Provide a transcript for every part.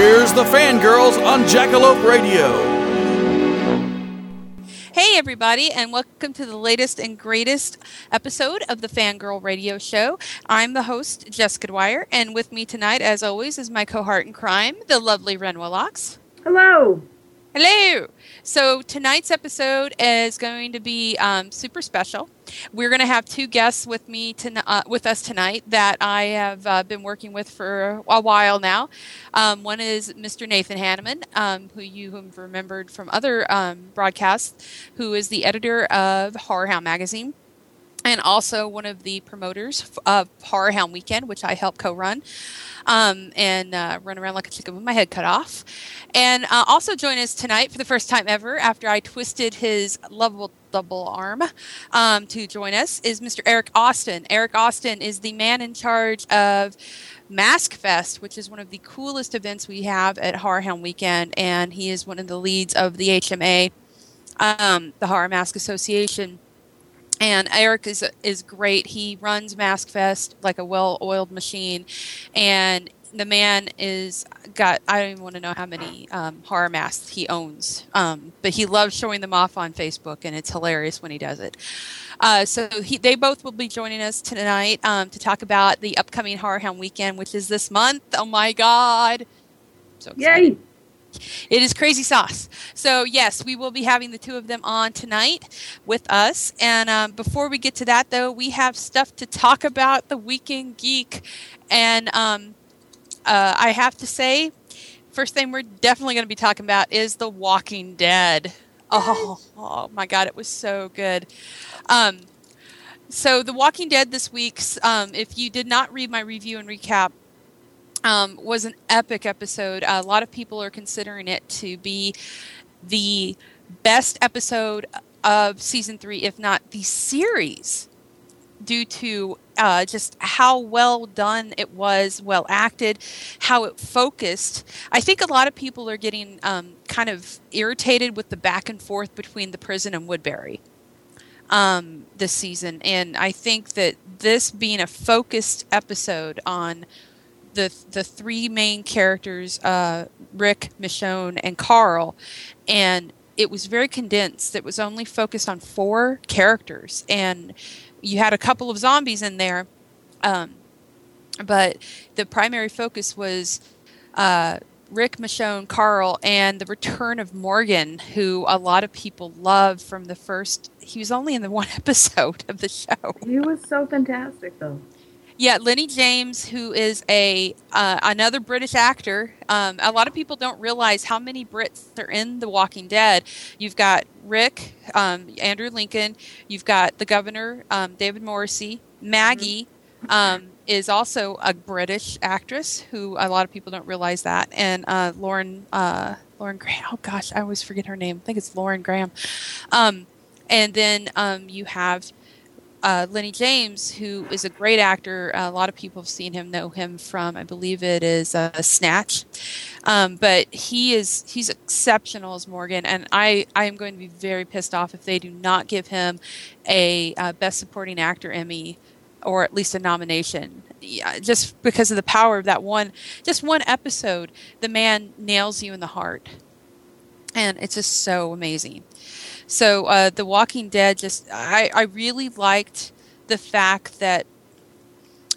Here's the fangirls on Jackalope Radio. Hey, everybody, and welcome to the latest and greatest episode of the Fangirl Radio Show. I'm the host, Jessica Dwyer, and with me tonight, as always, is my cohort in crime, the lovely Ren Willocks. Hello. Hello. So tonight's episode is going to be um, super special. We're going to have two guests with me to, uh, with us tonight that I have uh, been working with for a while now. Um, one is Mr. Nathan Hanneman, um, who you have remembered from other um, broadcasts, who is the editor of Horror Hound magazine and also one of the promoters of Horror Hound Weekend, which I help co-run, um, and uh, run around like a chicken with my head cut off. And uh, also join us tonight for the first time ever, after I twisted his lovable double arm um, to join us, is Mr. Eric Austin. Eric Austin is the man in charge of Mask Fest, which is one of the coolest events we have at Horror Hound Weekend, and he is one of the leads of the HMA, um, the Horror Mask Association and Eric is is great. He runs Mask Fest like a well-oiled machine, and the man is got I don't even want to know how many um, horror masks he owns, um, but he loves showing them off on Facebook, and it's hilarious when he does it. Uh, so he, they both will be joining us tonight um, to talk about the upcoming Horror Hound Weekend, which is this month. Oh my God! So excited. Yay. It is crazy sauce. So, yes, we will be having the two of them on tonight with us. And um, before we get to that, though, we have stuff to talk about the Weekend Geek. And um, uh, I have to say, first thing we're definitely going to be talking about is The Walking Dead. Oh, oh my God, it was so good. Um, so, The Walking Dead this week, um, if you did not read my review and recap, um, was an epic episode. a lot of people are considering it to be the best episode of season three, if not the series, due to uh, just how well done it was, well acted, how it focused. I think a lot of people are getting um, kind of irritated with the back and forth between the prison and Woodbury um, this season. And I think that this being a focused episode on the the three main characters, uh, Rick, Michonne, and Carl, and it was very condensed. It was only focused on four characters, and you had a couple of zombies in there, um, but the primary focus was uh, Rick, Michonne, Carl, and the return of Morgan, who a lot of people love from the first. He was only in the one episode of the show. He was so fantastic, though. Yeah, Lennie James, who is a uh, another British actor. Um, a lot of people don't realize how many Brits are in The Walking Dead. You've got Rick, um, Andrew Lincoln. You've got the governor, um, David Morrissey. Maggie um, is also a British actress, who a lot of people don't realize that. And uh, Lauren, uh, Lauren Graham. Oh gosh, I always forget her name. I think it's Lauren Graham. Um, and then um, you have uh, Lennie James, who is a great actor. a lot of people have seen him, know him from, I believe it is uh, Snatch. Um, but he is he's exceptional as Morgan, and I I am going to be very pissed off if they do not give him a uh, Best Supporting Actor Emmy or at least a nomination. Yeah, just because of the power of that one, just one episode, the man nails you in the heart, and it's just so amazing. So uh, The Walking Dead, just I, I really liked the fact that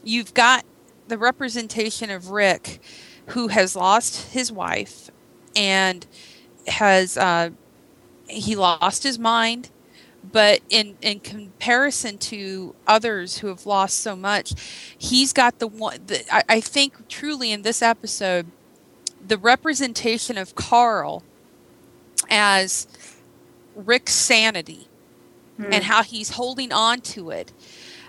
you've got the representation of Rick, who has lost his wife, and has uh, he lost his mind, but in in comparison to others who have lost so much, he's got the one. I, I think truly in this episode, the representation of Carl as Rick's sanity and how he's holding on to it.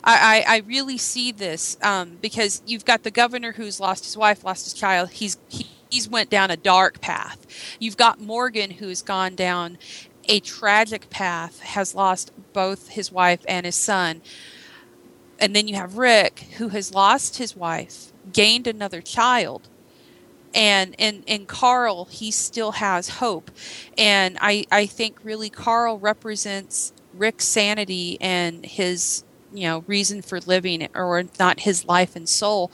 I, I, I really see this um, because you've got the governor who's lost his wife, lost his child. He's he, he's went down a dark path. You've got Morgan who's gone down a tragic path, has lost both his wife and his son. And then you have Rick who has lost his wife, gained another child. And in, in Carl, he still has hope. And I, I think really Carl represents Rick's sanity and his you know reason for living or not his life and soul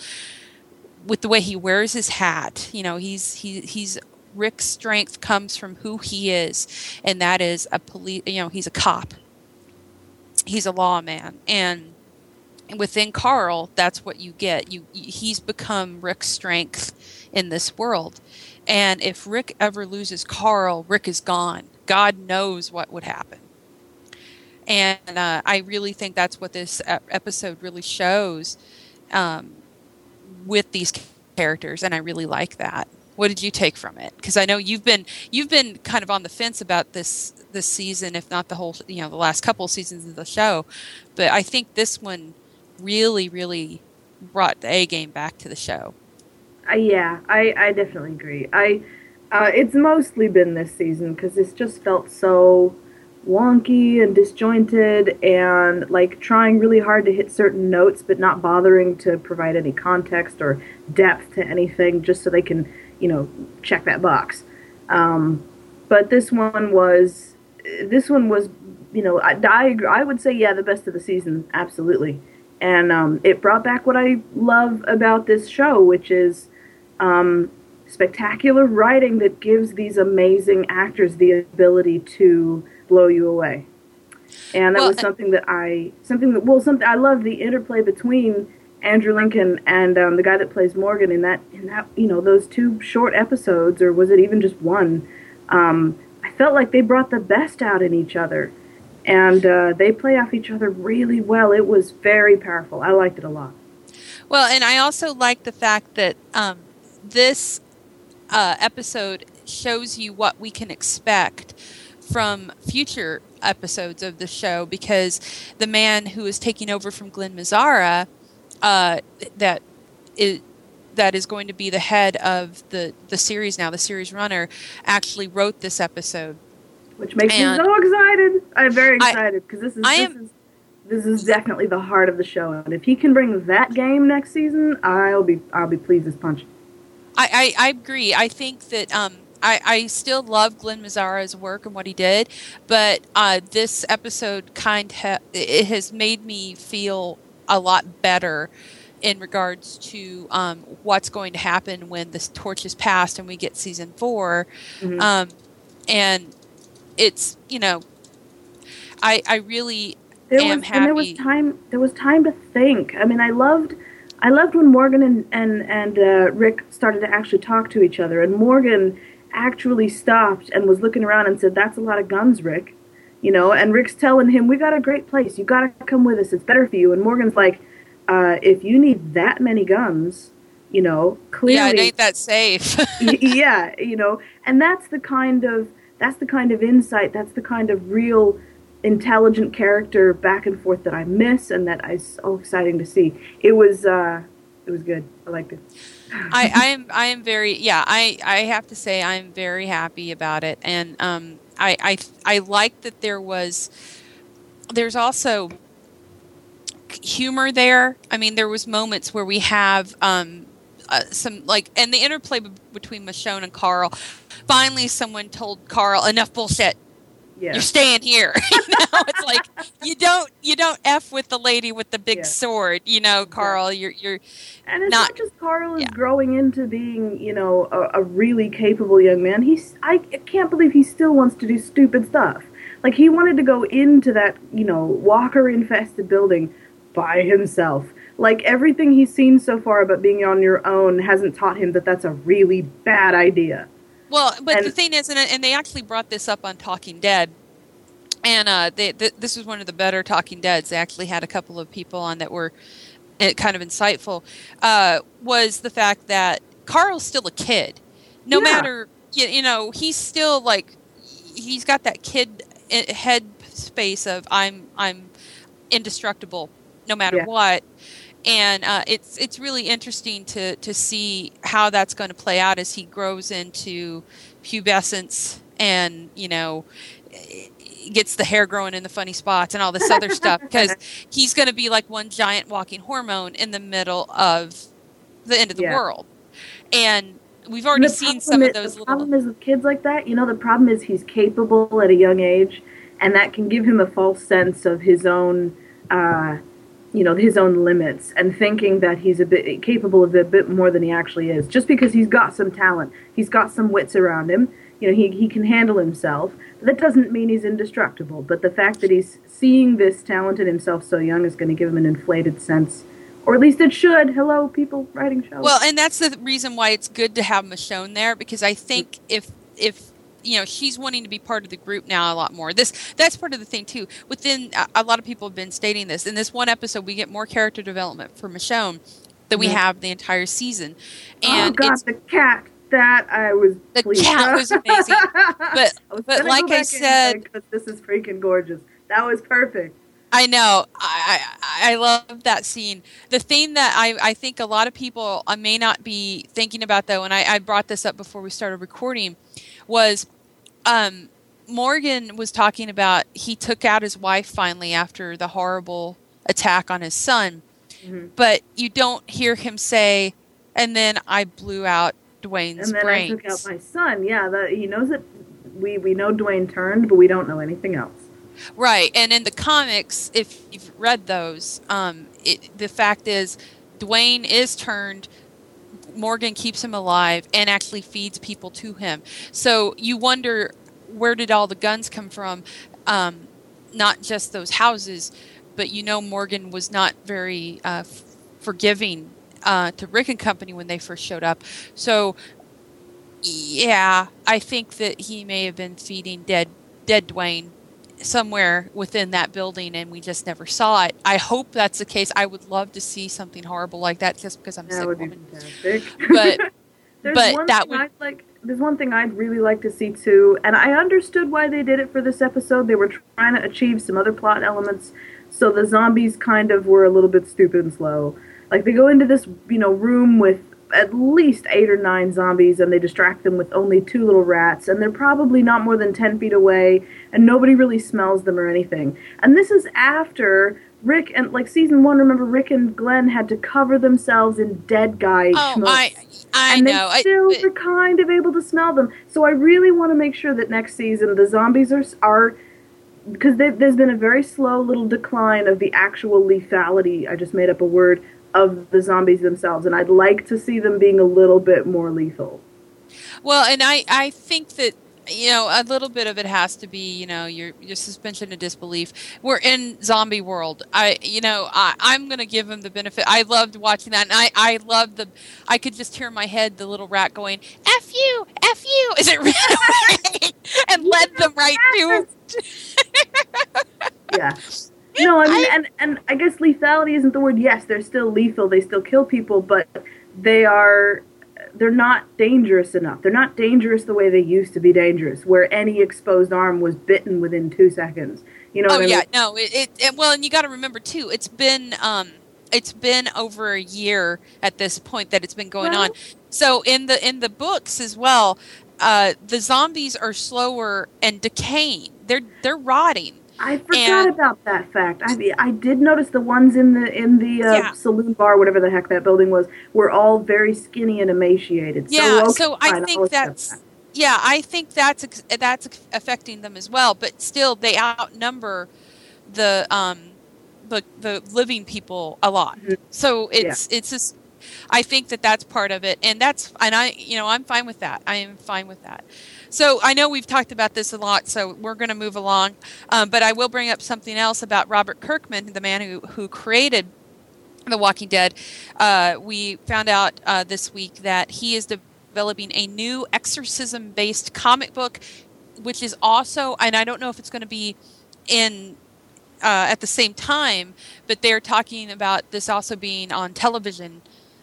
with the way he wears his hat. You know he's he he's Rick's strength comes from who he is. And that is a police you know he's a cop. He's a lawman. And within Carl that's what you get. You he's become Rick's strength in this world. And if Rick ever loses Carl Rick is gone. God knows what would happen. And uh, I really think that's what this episode really shows um, with these characters, and I really like that. What did you take from it? Because I know you've been you've been kind of on the fence about this this season, if not the whole you know the last couple seasons of the show, but I think this one really really brought the A game back to the show. Uh, yeah, I, I definitely agree. I uh, it's mostly been this season because this just felt so wonky and disjointed and like trying really hard to hit certain notes but not bothering to provide any context or depth to anything just so they can you know check that box um, but this one was this one was you know I, I, I would say yeah the best of the season absolutely and um, it brought back what i love about this show which is um, spectacular writing that gives these amazing actors the ability to blow you away. And that well, was something that I something that well something I love the interplay between Andrew Lincoln and um, the guy that plays Morgan in that in that you know those two short episodes or was it even just one? Um, I felt like they brought the best out in each other, and uh, they play off each other really well. It was very powerful. I liked it a lot. Well, and I also like the fact that um, this uh, episode shows you what we can expect from future episodes of the show because the man who is taking over from Glen Mazzara, uh, that is that is going to be the head of the the series now, the series runner, actually wrote this episode, which makes and me so excited. I'm very excited because this is I this am, is this is definitely the heart of the show, and if he can bring that game next season, I'll be I'll be pleased as punch. I, I, I agree. I think that um, I, I still love Glen Mazzara's work and what he did, but uh, this episode kind of it has made me feel a lot better in regards to um, what's going to happen when this torch is passed and we get season 4 mm-hmm. um, and it's you know, I I really there am was, happy. And there was time. There was time to think. I mean, I loved. I loved when Morgan and and and uh, Rick started to actually talk to each other, and Morgan actually stopped and was looking around and said, "That's a lot of guns, Rick." You know, and Rick's telling him, "We got a great place. You got to come with us. It's better for you." And Morgan's like, uh, "If you need that many guns, you know, clearly, yeah, it ain't that safe." yeah, you know, and that's the kind of that's the kind of insight. That's the kind of real intelligent character back and forth that I miss and that is so exciting to see. It was uh, it was good. I liked it. I, I am I am very yeah I I have to say I'm very happy about it and um I I I like that there was there's also humor there. I mean there was moments where we have um uh, some like and the interplay b- between Michonne and Carl. Finally, someone told Carl enough bullshit yeah. you're staying here. you know, it's like you don't you don't f with the lady with the big yeah. sword. You know, Carl, you're you're and it's not, not just Carl is yeah. growing into being you know a, a really capable young man. He's I can't believe he still wants to do stupid stuff. Like he wanted to go into that you know walker infested building by himself like everything he's seen so far about being on your own hasn't taught him that that's a really bad idea. Well, but And- the thing is, and, and they actually brought this up on Talking Dead, and uh, they, th- this was one of the better Talking Deads. They actually had a couple of people on that were uh, kind of insightful. Uh, was the fact that Carl's still a kid, no Yeah. matter you, you know he's still like he's got that kid uh, head space of I'm I'm indestructible no matter Yeah. what and uh, it's it's really interesting to to see how that's going to play out as he grows into pubescence and you know gets the hair growing in the funny spots and all this other stuff because he's going to be like one giant walking hormone in the middle of the end of the Yeah. world and we've already seen some of is- those The little problem is with kids like that, you know, the problem is he's capable at a young age, and that can give him a false sense of his own, uh, you know, his own limits, and thinking that he's a bit capable of a bit more than he actually is. Just because he's got some talent, he's got some wits around him. You know, he he can handle himself. That doesn't mean he's indestructible. But the fact that he's seeing this talent in himself so young is going to give him an inflated sense, or at least it should. Hello, people writing shows. Well, and that's the reason why it's good to have Michonne there because I think if if you know she's wanting to be part of the group now a lot more. This that's part of the thing too. Within a, lot of people have been stating this. In this one episode, we get more character development for Michonne than we Mhm. have the entire season. oh And God, it's the cat. That I was. The pleased. cat was amazing. But- I but like I said- this is freaking gorgeous. That was perfect. I know. I, I I love that scene. The thing that I, I think a lot of people uh, may not be thinking about though, and I, I brought this up before we started recording, was um, Morgan was talking about he took out his wife finally after the horrible attack on his son, Mhm. but you don't hear him say, "And then I blew out Dwayne's And then brains." I took out my son. Yeah, that he knows that we we know Dwayne turned, but we don't know anything else. Right, and in the comics, if you've read those, um, it, the fact is, Dwayne is turned. Morgan keeps him alive and actually feeds people to him. So you wonder where did all the guns come from? Um, not just those houses, but you know Morgan was not very uh, forgiving uh, to Rick and Company when they first showed up. So yeah, I think that he may have been feeding dead dead Dwayne somewhere within that building and we just never saw it. I hope that's the case. I would love to see something horrible like that just because I'm That sick would be fantastic. But- there's but one that thing would- I'd like. There's one thing I'd really like to see too, and I understood why they did it for this episode. They were trying to achieve some other plot elements, so the zombies kind of were a little bit stupid and slow. Like they go into this, you know, room with at least eight or nine zombies, and they distract them with only two little rats, and they're probably not more than ten feet away, and nobody really smells them or anything. And this is after Rick and like season one. Remember, Rick and Glenn had to cover themselves in dead guy Oh, schmutz I I and know. they I- still are kind of able to smell them. So I really want to make sure that next season the zombies are are because there's been a very slow little decline of the actual lethality. I just made up a word of the zombies themselves, and I'd like to see them being a little bit more lethal. Well, and I, I think that you know a little bit of it has to be you know your your suspension of disbelief. We're in zombie world. I you know I, I'm gonna give him the benefit. I loved watching that, and I I loved the. I could just hear in my head the little rat going "f you, f you" is it ran away and led them right to. Yeah. No, I mean, and and I guess lethality isn't the word. Yes, they're still lethal. They still kill people, but they are they're not dangerous enough. They're not dangerous the way they used to be dangerous, where any exposed arm was bitten within two seconds. You know Oh what I yeah, mean? no, it, it, it well, and you got to remember too. It's been um, it's been over a year at this point that it's been going on. So in the in the books as well, uh, the zombies are slower and decaying. They're they're rotting. I forgot And- about that fact. I I did notice the ones in the in the uh, Yeah. saloon bar, whatever the heck that building was, were all very skinny and emaciated. Yeah, so, so I fine, think that's that. yeah, I think that's that's affecting them as well. But still, they outnumber the um the the living people a lot. Mhm. So it's it's just I think that that's part of it, and that's and I you know I'm fine with that. I am fine with that. So I know we've talked about this a lot, so we're going to move along. Um, but I will bring up something else about Robert Kirkman, the man who who created The Walking Dead, uh, we found out uh, this week that he is developing a new exorcism based comic book, which is also, and I don't know if it's going to be in uh, at the same time, but they're talking about this also being on television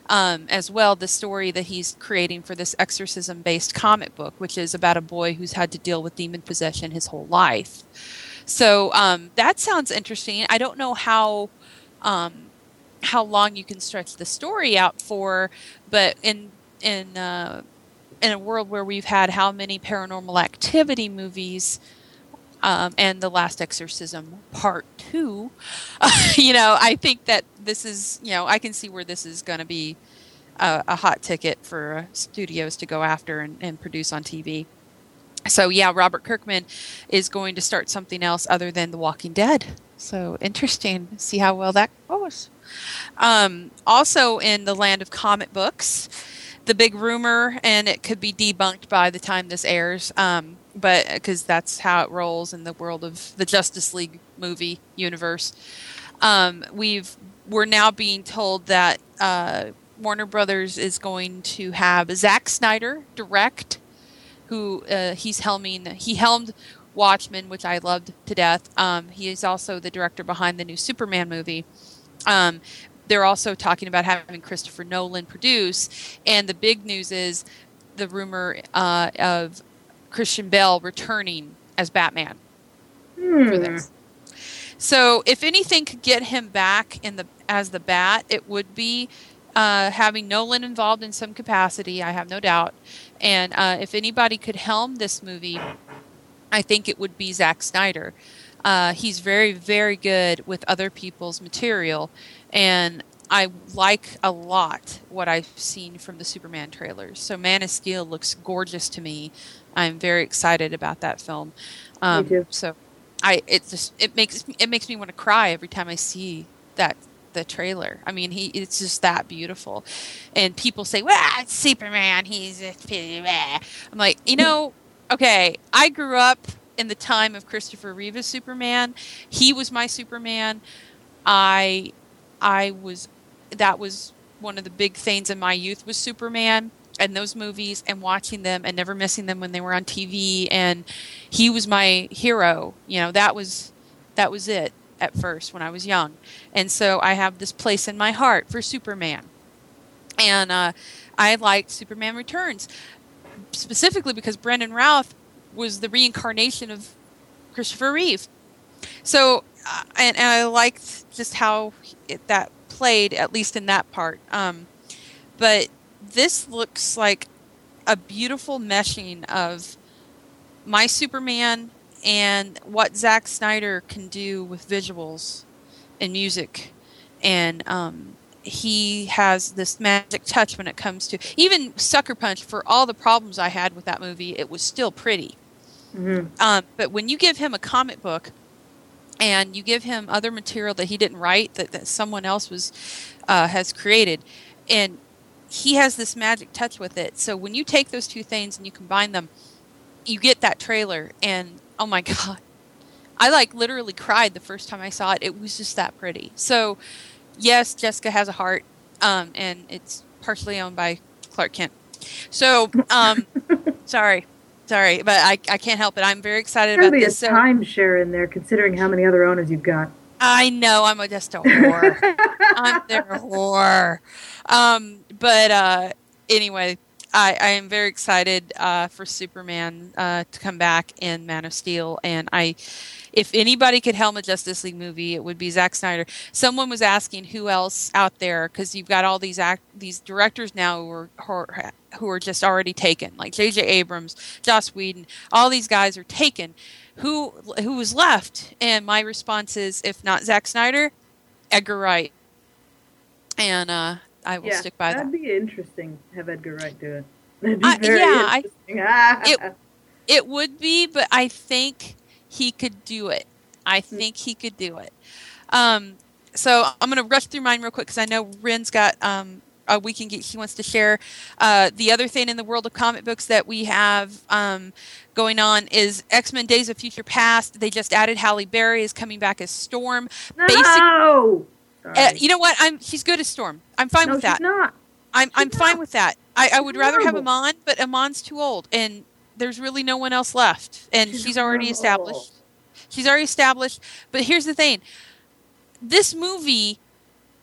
um, as well. The story that he's creating for this exorcism based comic book, which is about a boy who's had to deal with demon possession his whole life. So um, that sounds interesting. I don't know how. Um, how long you can stretch the story out for, but in in uh, in a world where we've had how many paranormal activity movies um, and the last exorcism part two. Uh, you know i think that this is you know i can see where this is going to be a, a, hot ticket for studios to go after and, and produce on tv so yeah robert kirkman is going to start something else other than the walking dead. So interesting. See how well that goes. Um, also in the land of comic books the big rumor, and it could be debunked by the time this airs. Um, but because that's how it rolls in the world of the Justice League movie universe, um, we've we're now being told that uh, Warner Brothers is going to have Zack Snyder direct, who uh, he's helming. He helmed Watchmen, which I loved to death. Um, he is also the director behind the new Superman movie. Um, they're also talking about having Christopher Nolan produce. And the big news is the rumor uh, of Christian Bale returning as Batman Hmm. for this. So, if anything could get him back in the as the Bat, it would be uh, having Nolan involved in some capacity. I have no doubt. And uh, if anybody could helm this movie, I think it would be Zack Snyder. Uh, he's very, very good with other people's material, and I like a lot what I've seen from the Superman trailers. So Man of Steel looks gorgeous to me. I'm very excited about that film. Um, Me too. So I it just it makes it makes me want to cry every time I see that the trailer. I mean, he it's just that beautiful. And people say, "Well, it's Superman. He's a blah." I'm like, you know, okay. I grew up in the time of Christopher Reeve's Superman. He was my Superman. I I was that was one of the big things in my youth was Superman and those movies and watching them and never missing them when they were on TV and he was my hero. You know, that was that was it at first when I was young. And so I have this place in my heart for Superman. And uh, I liked Superman Returns specifically because Brandon Routh was the reincarnation of Christopher Reeve. So, uh, and, and I liked just how it, that played, at least in that part. Um, but this looks like a beautiful meshing of my Superman and what Zack Snyder can do with visuals and music. And um, he has this magic touch when it comes to even Sucker Punch. For all the problems I had with that movie, it was still pretty. Mhm. Um, but when you give him a comic book and you give him other material that he didn't write, that, that someone else was uh, has created, and he has this magic touch with it. So when you take those two things and you combine them, you get that trailer, and oh my god, I like literally cried the first time I saw it. It was just that pretty. So yes, Jessica has a heart, um, and it's partially owned by Clark Kent. So um, sorry, sorry, but I, I can't help it. I'm very excited about be a this. So timeshare in there, considering how many other owners you've got. I know I'm a, just a whore. I'm their whore. Um, but uh, anyway, I, I am very excited uh, for Superman uh, to come back in Man of Steel, and I, if anybody could helm a Justice League movie, it would be Zack Snyder. Someone was asking who else out there because you've got all these act these directors now who are who are, who are just already taken, like J.J. Abrams, Joss Whedon. All these guys are taken. Who who was left? And my response is, if not Zack Snyder, Edgar Wright. And uh, I will yeah, stick by that. that'd be interesting. Have Edgar Wright do it. That'd be I- very yeah, I- interesting. It- It would be, but I think he could do it. I think he could do it. Um, so I'm going to rush through mine real quick because I know Ren's got um, a weekend geek he wants to share. Uh, the other thing in the world of comic books that we have um, going on is X Men: Days of Future Past. They just added Halle Berry is coming back as Storm. No. Uh, you know what? I'm she's good as Storm. I'm fine no, with that. she's not. I'm I'm she's fine not. with that. I, I would rather have. Iman, but Iman's too old, and there's really no one else left, and She's she's, already established. She's already established. But here's the thing: this movie,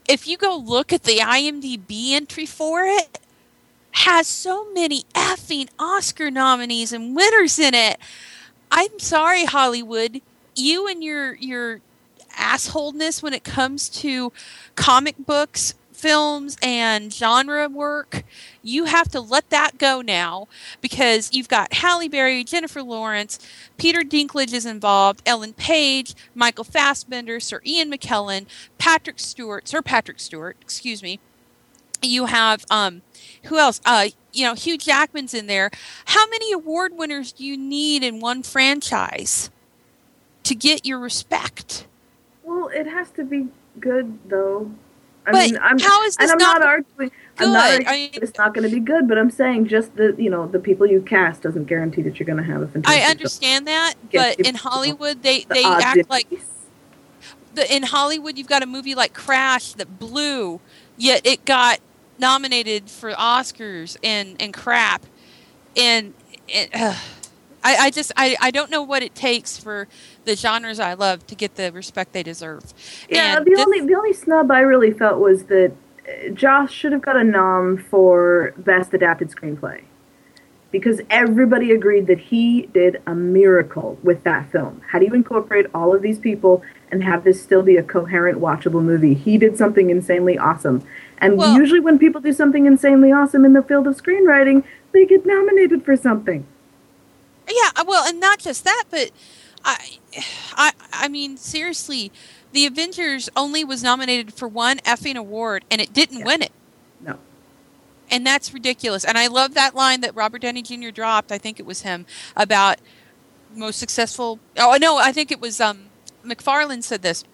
if you go look at the IMDb entry for it, has so many effing Oscar nominees and winners in it. I'm sorry, Hollywood. You and your your assholeness when it comes to comic books, films, and genre work, you have to let that go now because you've got Halle Berry, Jennifer Lawrence, Peter Dinklage is involved, Ellen Page, Michael Fassbender, Sir Ian McKellen, Patrick Stewart, Sir Patrick Stewart, excuse me. You have um, who else? Uh, you know, Hugh Jackman's in there. How many award winners do you need in one franchise to get your respect? Well, it has to be good though. I But mean, I'm, how is and this I'm not not, arguing. I'm not good? arguing mean- it's not going to be good, but I'm saying just the you know the people you cast doesn't guarantee that you're going to have a fantastic. I understand that, but in Hollywood, they The they act is- like the, in Hollywood, you've got a movie like Crash that blew, yet it got nominated for Oscars and and crap, and it, uh, I I just I I don't know what it takes for the genres I love to get the respect they deserve. Yeah, And the this- only the only snub I really felt was that uh, Joss should have got a nom for best adapted screenplay because everybody agreed that he did a miracle with that film. How do you incorporate all of these people and have this still be a coherent, watchable movie? He did something insanely awesome. And Well- usually, when people do something insanely awesome in the field of screenwriting, they get nominated for something. Yeah, uh, well, and not just that, but I, I, I mean, seriously, the Avengers only was nominated for one effing award, and it didn't Yeah. win it, No. and that's ridiculous. And I love that line that Robert Downey Jr. dropped. I think it was him about most successful. Oh no, I think it was um, McFarlane said this.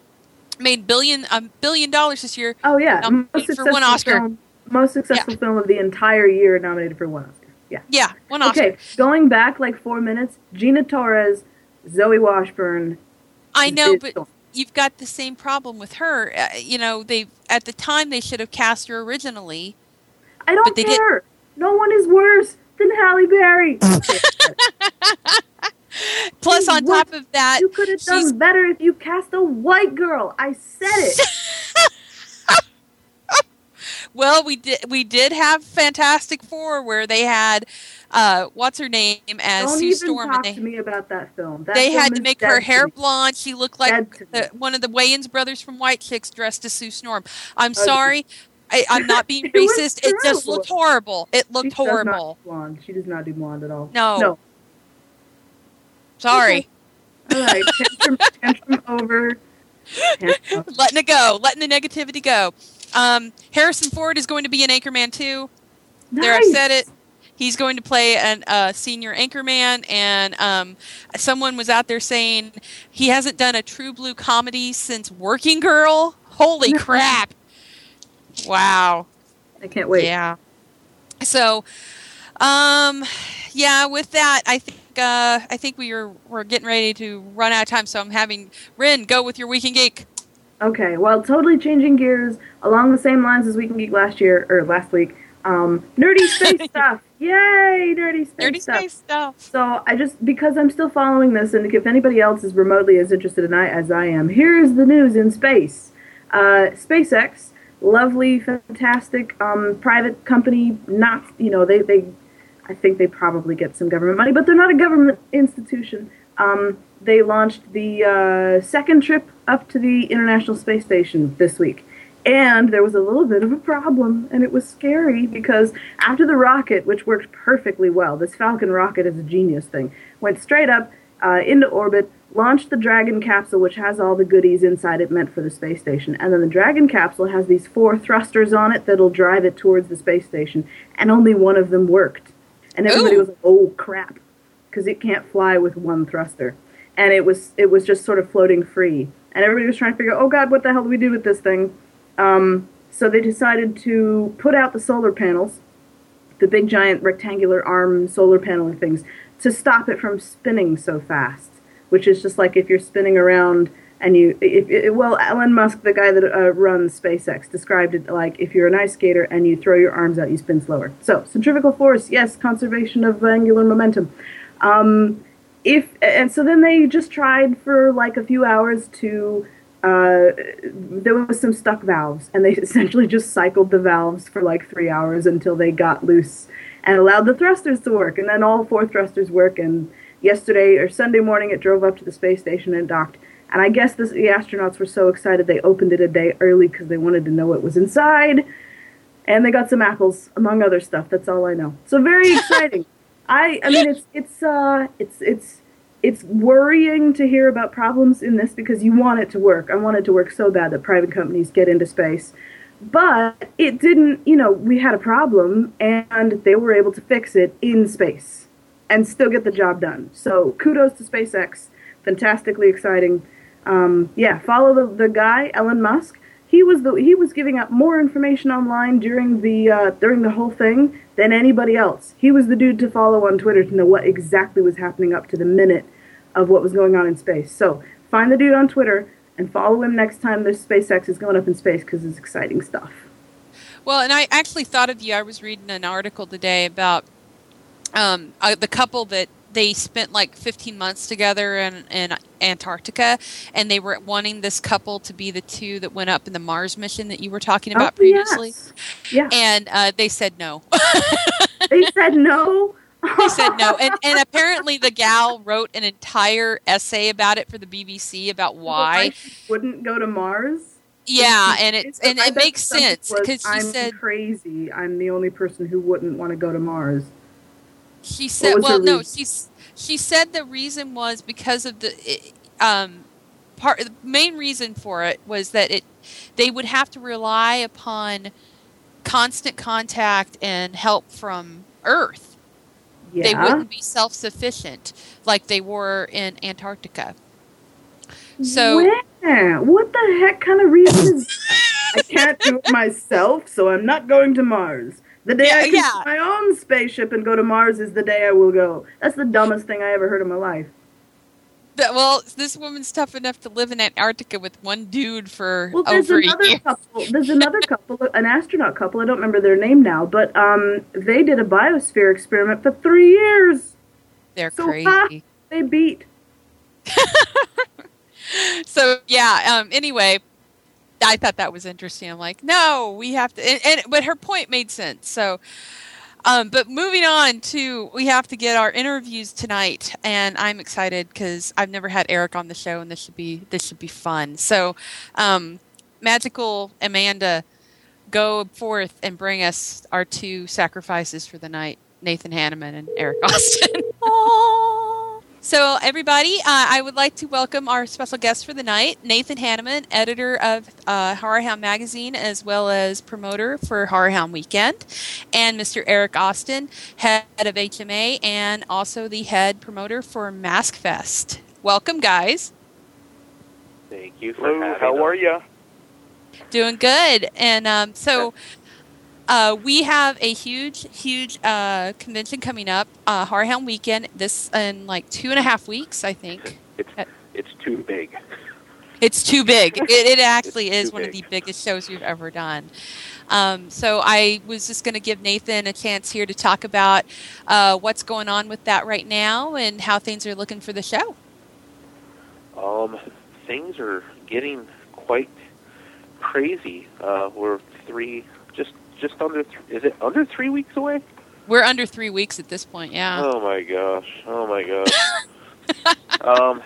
Made billion a billion dollars this year. Oh yeah, most for successful one Oscar. Film, most successful film of the entire year nominated for one Oscar. Yeah. Yeah, one Oscar. Okay, going back like four minutes, Gina Torres, Zoe Washburn. I know, but Storm. you've got the same problem with her. Uh, you know, they at the time they should have cast her originally. I don't but they did- care. No one is worse than Halle Berry. Plus, on top of that, you could have done better if you cast a white girl. I said it. Well, we did we did have Fantastic Four where they had uh what's her name as don't Sue even Storm talk and to they me about that film. That they film had to make her hair me. blonde. She looked like the, one of the Wayans brothers from White Chicks dressed as Sue Storm. I'm Ugly. sorry. I, I'm not being It racist. It just looked horrible. It She looked not horrible. blonde. She does not do blonde at all. No. No. Sorry. All right. Tantrum, tantrum over. Tantrum over. letting it go, letting the negativity go. Um, Harrison Ford is going to be an Anchorman too. There, I've said it. He's going to play a uh, senior anchorman, and um, someone was out there saying he hasn't done a true blue comedy since Working Girl. Holy crap! Wow. I can't wait. Yeah. So, um, yeah. With that, I think uh, I think we are we're getting ready to run out of time. So I'm having Rin go with your Weekend Geek. Okay, well, totally changing gears along the same lines as Weekend Geek last year or last week. Um, nerdy space stuff! Yay, nerdy space Dirty stuff! space stuff. So I just because I'm still following this, and if anybody else is remotely as interested in I as I am, here is the news in space. Uh, SpaceX, lovely, fantastic um, private company. Not you know they they, I think they probably get some government money, but they're not a government institution. Um, they launched the uh, second trip up to the International Space Station this week. And there was a little bit of a problem, and it was scary because after the rocket, which worked perfectly well, this Falcon rocket is a genius thing, went straight up uh, into orbit, launched the Dragon capsule, which has all the goodies inside it meant for the space station. And then the Dragon capsule has these four thrusters on it that'll drive it towards the space station, and only one of them worked. And everybody Ooh. was like, oh crap, because it can't fly with one thruster. And it was it was just sort of floating free. And everybody was trying to figure, oh god, what the hell do we do with this thing? Um, so they decided to put out the solar panels, the big giant rectangular arm solar panel things, to stop it from spinning so fast. Which is just like if you're spinning around and you, if, if, well, Elon Musk, the guy that uh, runs SpaceX, described it like if you're an ice skater and you throw your arms out, you spin slower. So centrifugal force, yes, conservation of angular momentum. Um, if and so then they just tried for like a few hours to. Uh, there was some stuck valves, and they essentially just cycled the valves for like three hours until they got loose and allowed the thrusters to work. And then all four thrusters work. And yesterday or Sunday morning, it drove up to the space station and docked. And I guess this, the astronauts were so excited they opened it a day early because they wanted to know what was inside. And they got some apples, among other stuff. That's all I know. So very exciting. I, I mean, it's it's uh, it's it's it's worrying to hear about problems in this because you want it to work. I want it to work so bad that private companies get into space. But it didn't, you know, we had a problem and they were able to fix it in space and still get the job done. So kudos to SpaceX. Fantastically exciting. Um, yeah, follow the, the guy, Elon Musk. He was the he was giving up more information online during the uh, during the whole thing than anybody else. He was the dude to follow on Twitter to know what exactly was happening up to the minute of what was going on in space. So find the dude on Twitter and follow him next time this SpaceX is going up in space because it's exciting stuff. Well, and I actually thought of you. I was reading an article today about um, uh, the couple that they spent like 15 months together in, in Antarctica, and they were wanting this couple to be the two that went up in the Mars mission that you were talking about Oh, previously. yes. Yeah. And uh, they said no. they said no. they said no. And, and apparently the gal wrote an entire essay about it for the BBC about why. wouldn't go to Mars. Yeah, and it It's- and it makes sense because she I'm said crazy. I'm the only person who wouldn't want to go to Mars. She said, well, no, reason? she's she said the reason was because of the it, um part. The main reason for it was that it they would have to rely upon constant contact and help from Earth. Yeah. They wouldn't be self sufficient like they were in Antarctica. So Where? What the heck kind of reason is that? I can't do it myself, so I'm not going to Mars. The day Yeah, I can yeah. get my own spaceship and go to Mars is the day I will go. That's the dumbest thing I ever heard in my life. that, well, this woman's tough enough to live in Antarctica with one dude for Well, there's over a another year. couple. There's another couple, an astronaut couple. I don't remember their name now, but um, they did a biosphere experiment for three years. They're So crazy. ah, they beat. so yeah um anyway i thought that was interesting. I'm like no we have to and, and but her point made sense. So um but moving on to we have to get our interviews tonight and i'm excited because i've never had eric on the show and this should be this should be fun. So um magical amanda go forth and bring us our two sacrifices for the night nathan hanneman and eric austin so, everybody, uh, I would like to welcome our special guest for the night, Nathan Hanneman, editor of uh, Horror Hound Magazine, as well as promoter for Horror Hound Weekend, and Mr. Eric Austin, head of HMA, and also the head promoter for Mask Fest. Welcome, guys. Thank you for Hello, having how us. are you? Doing good. And um, so uh, we have a huge, huge uh, convention coming up, uh, Weekend, this in like two and a half weeks, I think. It's it's too big. It's too big. It, it actually is too one of the biggest shows we've ever done. Um, so I was just going to give Nathan a chance here to talk about uh, what's going on with that right now and how things are looking for the show. Um, things are getting quite crazy. Uh, we're three, just under. Th- is it under three weeks away? We're under three weeks at this point. Yeah. Oh my gosh! Oh my gosh! um,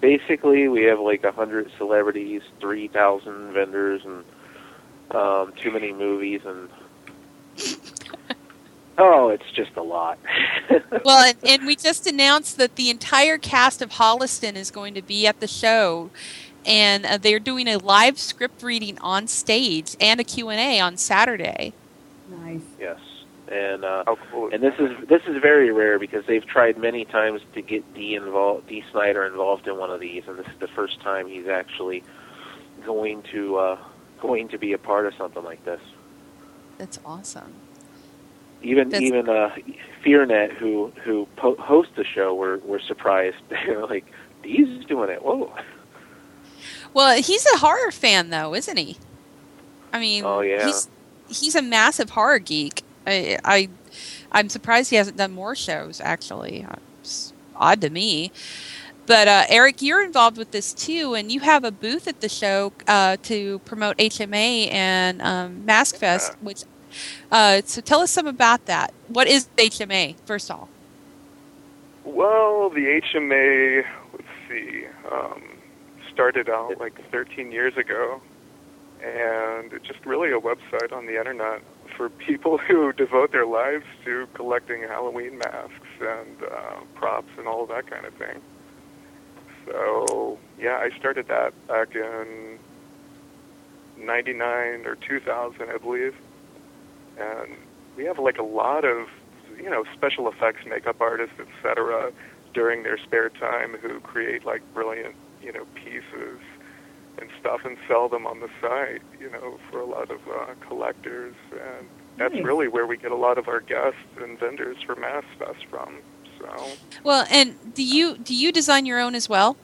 basically, we have like a hundred celebrities, three thousand vendors, and um, too many movies, and oh, it's just a lot. well, and, and we just announced that the entire cast of Holliston is going to be at the show, and uh, they're doing a live script reading on stage and a Q and A on Saturday. Nice. yes, and uh, How cool. And this is this is very rare because they've tried many times to get Dee involved, Dee Snider involved in one of these, and this is the first time he's actually going to uh, going to be a part of something like this. That's awesome. Even That's- even uh, FearNet, who who po- host the show, were were surprised. They were like, "Dee's doing it! Whoa!" Well, he's a horror fan, though, isn't he? I mean, Oh, yeah. he's he's a massive horror geek. I, I I'm surprised he hasn't done more shows. Actually, it's odd to me. But uh, Eric, you're involved with this too, and you have a booth at the show uh, to promote HMA and um, Mask Fest. Which, uh, so tell us some about that. What is HMA, first of all? Well, the HMA, let's see, um, started out like 13 years ago, and it's just really a website on the internet for people who devote their lives to collecting Halloween masks and uh, props and all that kind of thing. So, yeah, I started that back in 99 or 2000, I believe. And we have like a lot of, you know, special effects makeup artists, etc., during their spare time who create like brilliant, you know, pieces and stuff and sell them on the site, you know, for a lot of uh, collectors. And that's Nice. really where we get a lot of our guests and vendors for Mask Fest from. So, Well, and do you do you design your own as well?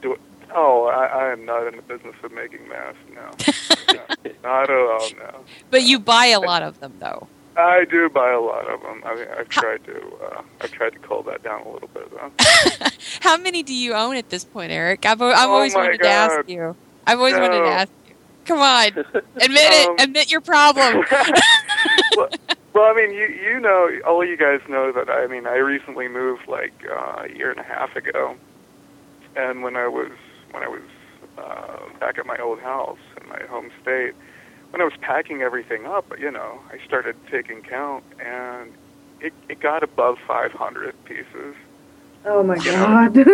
Do oh, I, I am not in the business of making masks, no. no. Not at all, no. But you buy a lot of them, though. I do buy a lot of them. I mean, I've tried to, uh, I've tried to cull that down a little bit, though. How many do you own at this point, Eric? I've, I've Oh always wanted to ask God. you. I've always wanted to ask you. Come on, admit it. Um, Admit your problem. well, well, I mean, you you know, all you guys know that I mean, I recently moved like uh, a year and a half ago, and when I was when I was uh, back at my old house in my home state, when I was packing everything up, you know, I started taking count, and it it got above 500 pieces. Oh my god.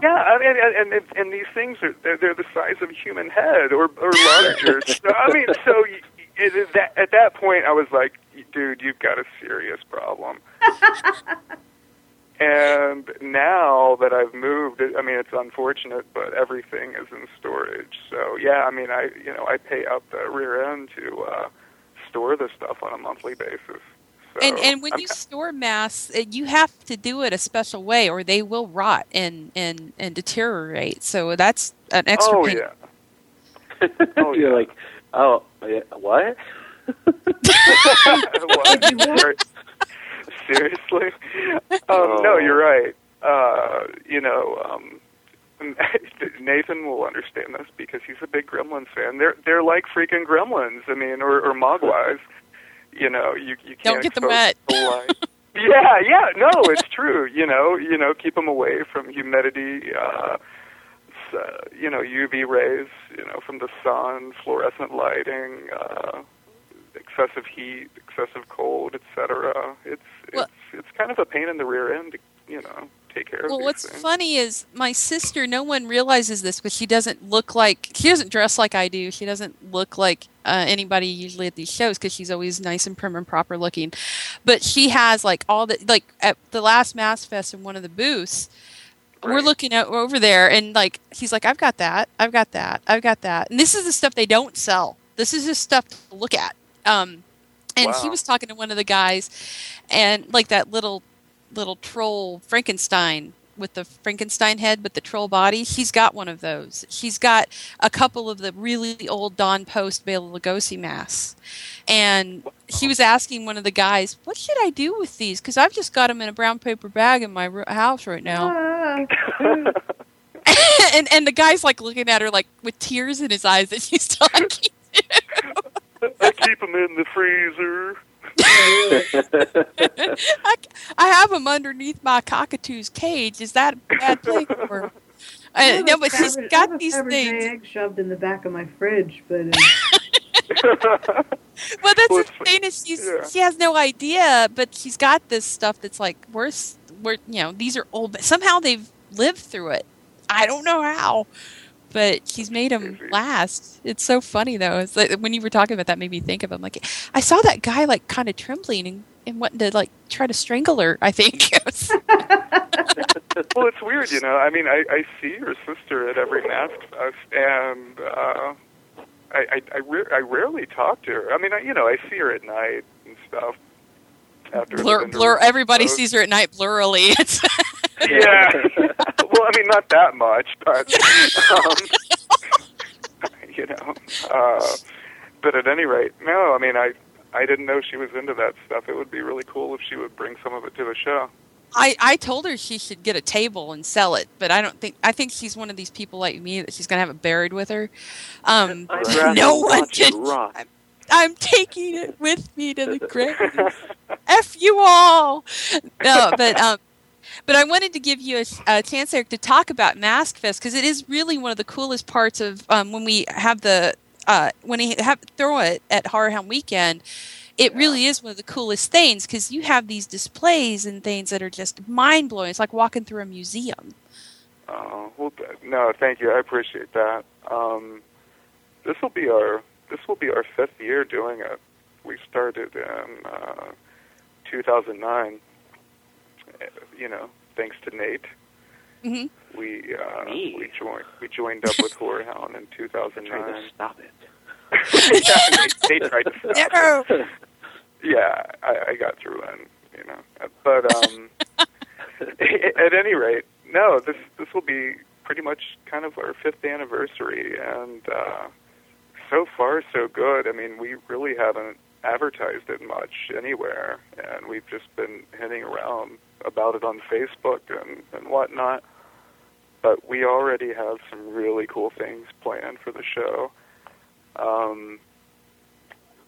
Yeah, I mean, and, and and these things are they're, they're the size of a human head or or larger. so, I mean, so it, that, at that point, I was like, dude, you've got a serious problem. and now that I've moved, I mean, it's unfortunate, but everything is in storage. So yeah, I mean, I you know I pay out the rear end to uh, store this stuff on a monthly basis. So and and when I'm you store masks, uh, you have to do it a special way, or they will rot and and and deteriorate. So that's an extra. oh pain. yeah. Oh, You're yeah. like, oh, yeah, what? What? Ser- Seriously? Um, No, you're right. Uh, you know, um, Nathan will understand this because he's a big Gremlins fan. They're they're like freaking Gremlins. I mean, or, or Mogwais. You know, you you can't Don't get them wet. the light. yeah, yeah, no, it's true. You know, you know, keep them away from humidity. Uh, uh, you know, UV rays. You know, from the sun, fluorescent lighting. Uh, excessive heat, excessive cold, etc. It's Well- it's it's kind of a pain in the rear end to you know take care of. Well, what's things. funny is my sister. No one realizes this, but she doesn't look like she doesn't dress like I do. She doesn't look like uh, anybody usually at these shows because she's always nice and prim and proper looking. But she has like all the like at the last Mask Fest in one of the booths. We're looking at over there, and like he's like, "I've got that, I've got that, I've got that." And this is the stuff they don't sell. This is just stuff to look at. Um, and he was talking to one of the guys, and like that little little troll Frankenstein with the Frankenstein head but the troll body. He's got one of those. He's got a couple of the really old Don Post Bela Lugosi masks. And he was asking one of the guys, "What should I do with these? Because I've just got them in a brown paper bag in my house right now." Ah. and and the guy's like looking at her like with tears in his eyes that she's talking. I keep them in the freezer. I, I have them underneath my cockatoo's cage. Is that a bad thing? Or, I uh, have no, a but she's Fabergé- I have got a these things. egg shoved in the back of my fridge, but uh, Well, that's Well, the thing is she's yeah. she has no idea, but she's got this stuff that's like worse. Where you know these are old, but somehow they've lived through it. I don't know how, but she's made him last. It's so funny though. It's like when you were talking about that, made me think of him. Like I saw that guy like kind of trembling and, and wanting to like try to strangle her. I think. Well, it's weird, you know. I mean, I, I see your sister at every Mask Fest, and uh, I I I, ra- I rarely talk to her. I mean, I, you know, I see her at night and stuff. After blur, blur. Everybody sees her at night blurrily. It's Yeah. well, I mean, not that much, but um, you know. Uh, but at any rate, no. I mean, I I didn't know she was into that stuff. It would be really cool if she would bring some of it to the show. I, I told her she should get a table and sell it, but I don't think I think she's one of these people like me that she's gonna have it buried with her. Um, no one can. I'm, I'm taking it with me to the grave. F you all. No, but um, but I wanted to give you a, a chance, Eric, to talk about Mask Fest because it is really one of the coolest parts of um, when we have the uh, when we have throw it at Horror Hound Weekend. It really is one of the coolest things because you have these displays and things that are just mind blowing. It's like walking through a museum. Oh, well, no, thank you. I appreciate that. Um, this will be our this will be our fifth year doing it. We started in uh, 2009. Uh, You know, thanks to Nate. hmm We uh, Me? we joined we joined up with Horror Hound in Trying 2009. to stop it. yeah, Nate, Nate tried to stop No. it. Yeah, I, I got through in, you know. But um, at any rate, no, this this will be pretty much kind of our fifth anniversary, and uh, so far so good. I mean, we really haven't advertised it much anywhere, and we've just been hitting around about it on Facebook and and whatnot. But we already have some really cool things planned for the show. Um,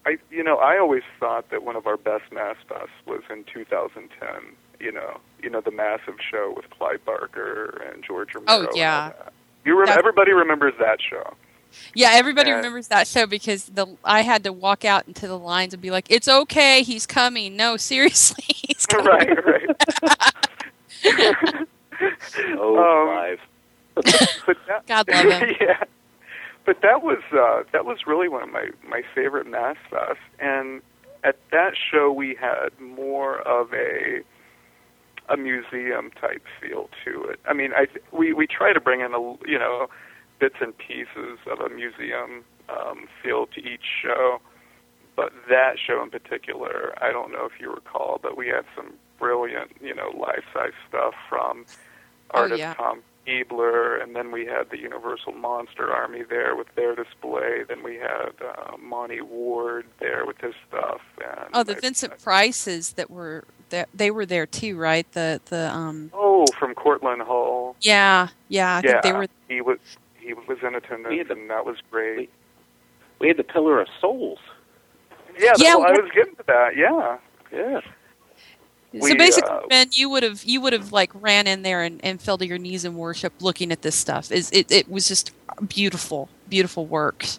I, you know, I always thought that one of our best Mask Fests was in 2010. You know, you know the massive show with Clive Barker and George Romero. Oh, yeah. You rem- everybody remembers that show. Yeah, everybody Yeah. remembers that show because the I had to walk out into the lines and be like, "It's okay, he's coming." No, seriously, he's coming. right, right. Oh, Um, five. but that, God love him. yeah, but that was uh, that was really one of my my favorite Mask Fests, and at that show we had more of a a museum type feel to it. I mean, I we we try to bring in a you know bits and pieces of a museum um, feel to each show, but that show in particular, I don't know if you recall, but we had some brilliant you know life size stuff from Oh, artist yeah. Tom Ebler, and then we had the Universal Monster Army there with their display. Then we had uh, Monty Ward there with his stuff. And Oh, the I- Vincent Prices that were that they were there too, right? The the um Oh, from Cortland Hall. yeah yeah I think yeah, they were he was he was in attendance, the- and that was great. We had the Pillar of Souls. Yeah, Yeah, well, I was getting to that. Yeah, Yeah. so we, basically uh, Ben you would have you would have like ran in there and, and fell to your knees in worship looking at this stuff. Is it it was just beautiful beautiful works.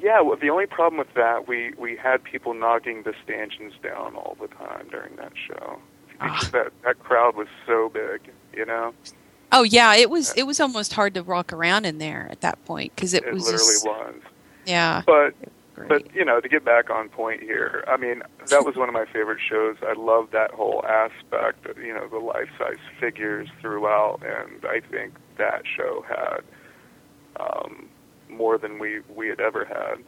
yeah. Well, the only problem with that, we we had people knocking the stanchions down all the time during that show because Ah. that that crowd was so big. You know, Oh yeah, it was it was almost hard to walk around in there at that point because it, it was literally just was. yeah But. But you know, to get back on point here, I mean, that was one of my favorite shows. I love that whole aspect, of, you know, the life-size figures throughout, and I think that show had um, more than we we had ever had.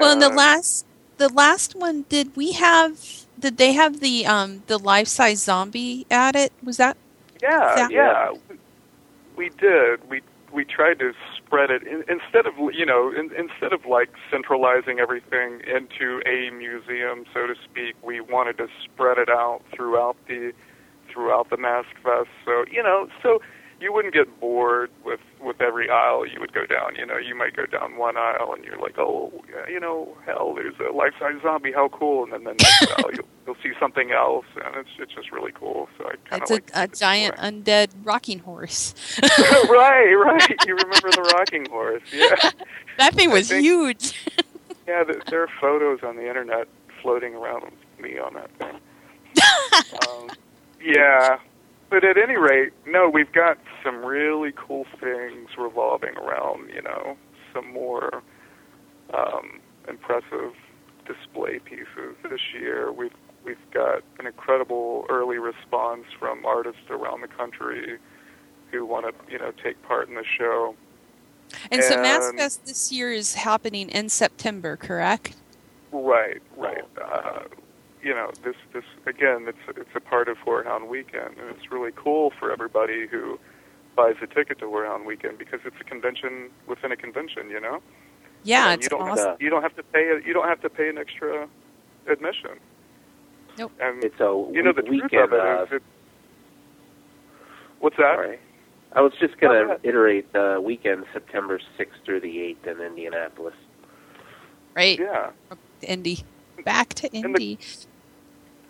Well, in the last the last one, did we have? Did they have the um the life size zombie at it? Was that? Yeah, yeah, we did. We we tried to spread it in, instead of you know in, instead of like centralizing everything into a museum, so to speak. We wanted to spread it out throughout the throughout the Mask Fest. So you know, so you wouldn't get bored with with every aisle you would go down. You know, you might go down one aisle and you're like, oh, you know, hell, there's a life size zombie. How cool! And then the next aisle you'll, you'll see something else, and it's it's just really cool. So I kind It's of a, like a giant undead rocking horse. right, right. You remember the rocking horse? Yeah, that thing was think- huge. yeah. th- There are photos on the internet floating around with me on that thing. Um, yeah, but at any rate, no, we've got some really cool things revolving around. You know, some more um, impressive display pieces this year. We've we've got an incredible early response from artists around the country who want to, you know, take part in the show. and so Mask Fest this year is happening in September, correct? Right, right. Uh, you know, this this again, it's it's a part of Horror Hound Weekend, and it's really cool for everybody who buys a ticket to Horror Hound Weekend because it's a convention within a convention. You know. Yeah, And it's you don't awesome. have to, you don't have to pay a, you don't have to pay an extra admission. Nope. And It's a you know the weekend. truth of it uh, it, what's that? Sorry. I was just going to iterate the weekend, September 6th through the 8th in Indianapolis. Right, Yeah. Indy. Back to And the- Indy.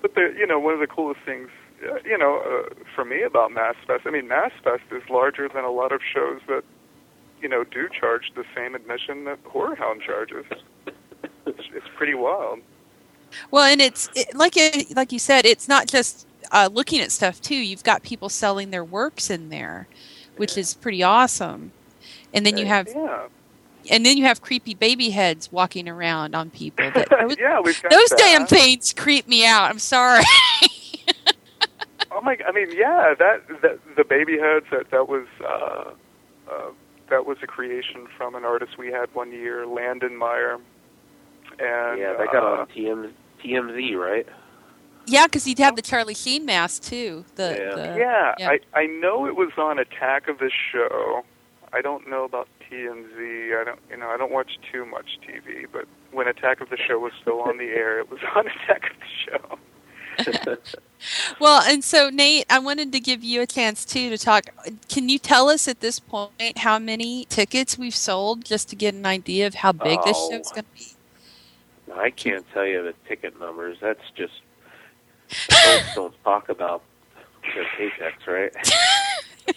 But the you know one of the coolest things uh, you know uh, for me about Mask Fest, I mean Mask Fest is larger than a lot of shows that you know do charge the same admission that Horror Hound charges. It's, it's pretty wild. Well, and it's it, like it, like you said, it's not just uh, looking at stuff too. You've got people selling their works in there, which is pretty awesome. And then you have yeah and then you have creepy baby heads walking around on people. That, those yeah we've got those that. damn things creep me out. I'm sorry. Oh my! I mean, yeah, that, that the baby heads that that was uh, uh, that was a creation from an artist we had one year, Landon Meyer. And yeah, that got uh, on TM, TMZ, right? yeah, because he'd have the Charlie Sheen mask too. The, Yeah. the Yeah, yeah. I I know it was on Attack of the Show. I don't know about TMZ. I don't you know I don't watch too much TV, but when Attack of the Show was still on the air, it was on Attack of the Show. Well, and so Nate, I wanted to give you a chance too to talk. Can you tell us at this point how many tickets we've sold, just to get an idea of how big this Oh. show's going to be? I can't tell you the ticket numbers. That's just folks don't talk about their paychecks, right?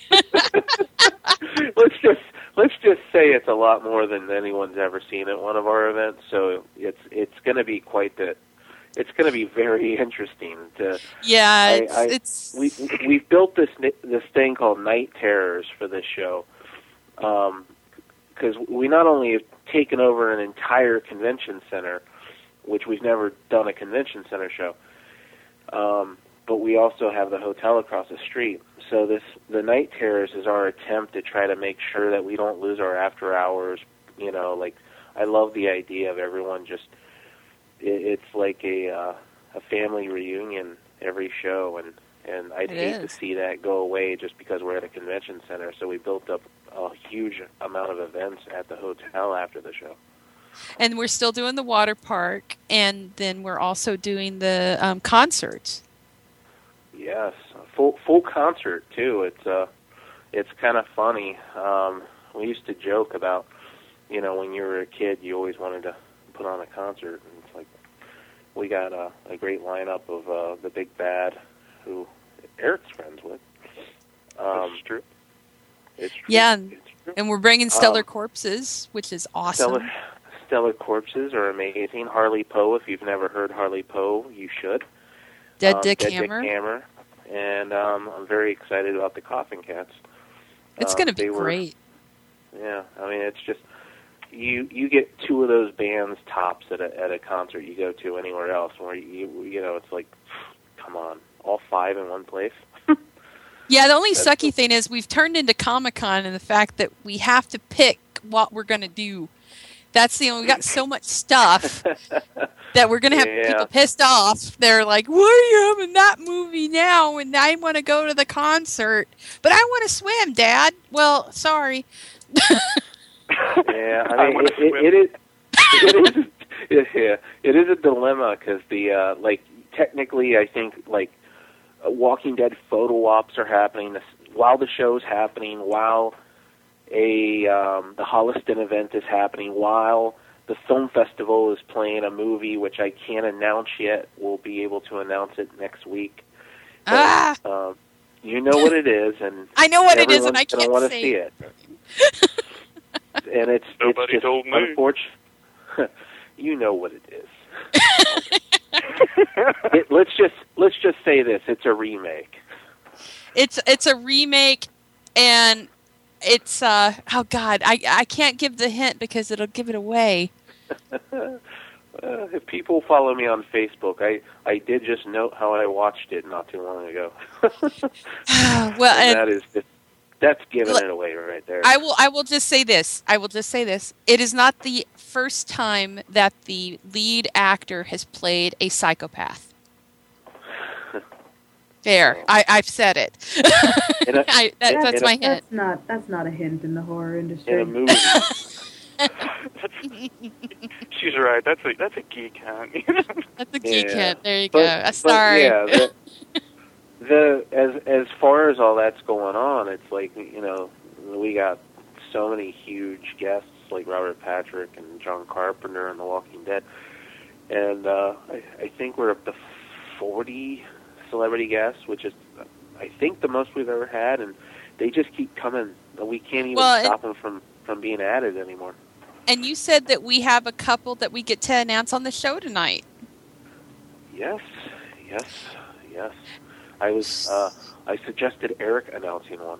let's just let's just say it's a lot more than anyone's ever seen at one of our events. So it's it's going to be quite the it's going to be very interesting to Yeah, it's, I- it's we we've built this this thing called Night Terrors for this show, um, because we not only have taken over an entire convention center, which we've never done a convention center show, um, but we also have the hotel across the street. So this the Night Terrors is our attempt to try to make sure that we don't lose our after hours. You know, like I love the idea of everyone just it, it's like a uh, a family reunion every show, and and I'd It hate to see that go away just because we're at a convention center. So we built up a huge amount of events at the hotel after the show. and we're still doing the water park, and then we're also doing the um, concerts. Yes, a full full concert too. It's uh, it's kind of funny. Um, we used to joke about, you know, when you were a kid, you always wanted to put on a concert, and it's like we got a, a great lineup of uh, the Big Bad, who Eric's friends with. Um, That's true. it's true. Yeah, and- it's true. And we're bringing Stellar Um, Corpses, which is awesome. Stellar, Stellar Corpses are amazing. Harley Poe, if you've never heard Harley Poe, you should. Dead um, Dick Dead Hammer. Dick Hammer. And um, I'm very excited about the Coffin Cats. It's Uh, going to be were- great. Yeah, I mean it's just you you get two of those bands tops at a at a concert you go to anywhere else where you you know it's like come on all five in one place. Yeah, the only That's sucky thing is we've turned into Comic Con and the fact that we have to pick what we're going to do. That's the only, we got so much stuff that we're going to have Yeah. people pissed off. They're like, why are you having that movie now? And I want to go to the concert, but I want to swim, Dad. Well, sorry. yeah, I I mean wanna it, it, swim. it is it is yeah it is a dilemma because the uh, like technically I think like uh, Walking Dead photo ops are happening this, while the show's happening while a um, the Holliston event is happening while the film festival is playing a movie which I can't announce yet. We'll be able to announce it next week. But, Ah, um, you know what it is, and I know what it is, and I gonna can't wanna say see it. it. and it's Nobody it's told me. unfortunate. you know what it is. it, let's just let's just say this: it's a remake. it's it's a remake, and it's uh oh god, I I can't give the hint because it'll give it away. If people follow me on Facebook, I I did just note how I watched it not too long ago. well, and and that is just that's giving Look, it away right there. I will I will just say this. I will just say this. It is not the first time that the lead actor has played a psychopath. There, I, I've said it. A- I, that, in that's a- my hint. That's not that's not a hint in the horror industry. in a movie. She's right. That's a that's a geek hint. That's a geek Yeah. hint. There you But- go. But sorry. yeah, the, the as as far as all that's going on, it's like you know we got so many huge guests like Robert Patrick and John Carpenter and The Walking Dead, and uh, I, I think we're up to forty celebrity guests, which is I think the most we've ever had, and they just keep coming. We can't even Well, stop them from from being added anymore. And you said that we have a couple that we get to announce on the show tonight. Yes, yes, yes. I was. Uh, I suggested Eric announcing one.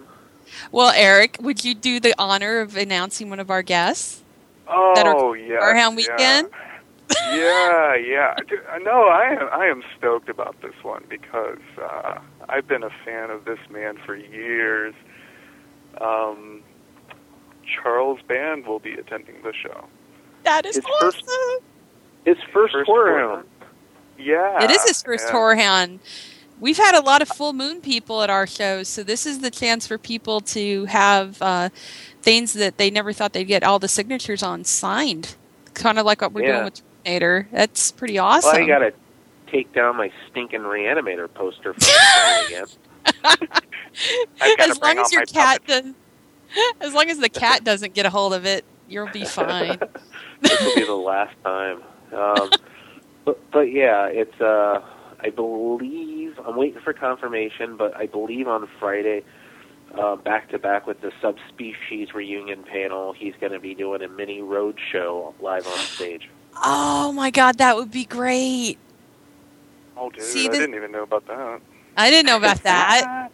Well, Eric, would you do the honor of announcing one of our guests? oh That are- yeah. Farham yeah. weekend? Yeah, yeah. No, I am. I am stoked about this one because uh, I've been a fan of this man for years. Um, Charles Band will be attending the show. That is His awesome. first- His first, First horror horror. hound. Yeah, it is his first yeah. horror hound. We've had a lot of full moon people at our shows, so this is the chance for people to have uh, things that they never thought they'd get all the signatures on signed. Kind of like what we're Yeah. doing with Terminator. That's pretty awesome. Well, I got to take down my stinking reanimator poster again. As long as your cat does, as long as the cat doesn't get a hold of it, you'll be fine. this will be the last time. Um, but, but yeah, it's. Uh, I believe I'm waiting for confirmation, but I believe on Friday, uh, back to back with the subspecies reunion panel, he's going to be doing a mini road show live on stage. Oh my god, that would be great. Oh, dude, See, I this- didn't even know about that. I didn't know about that.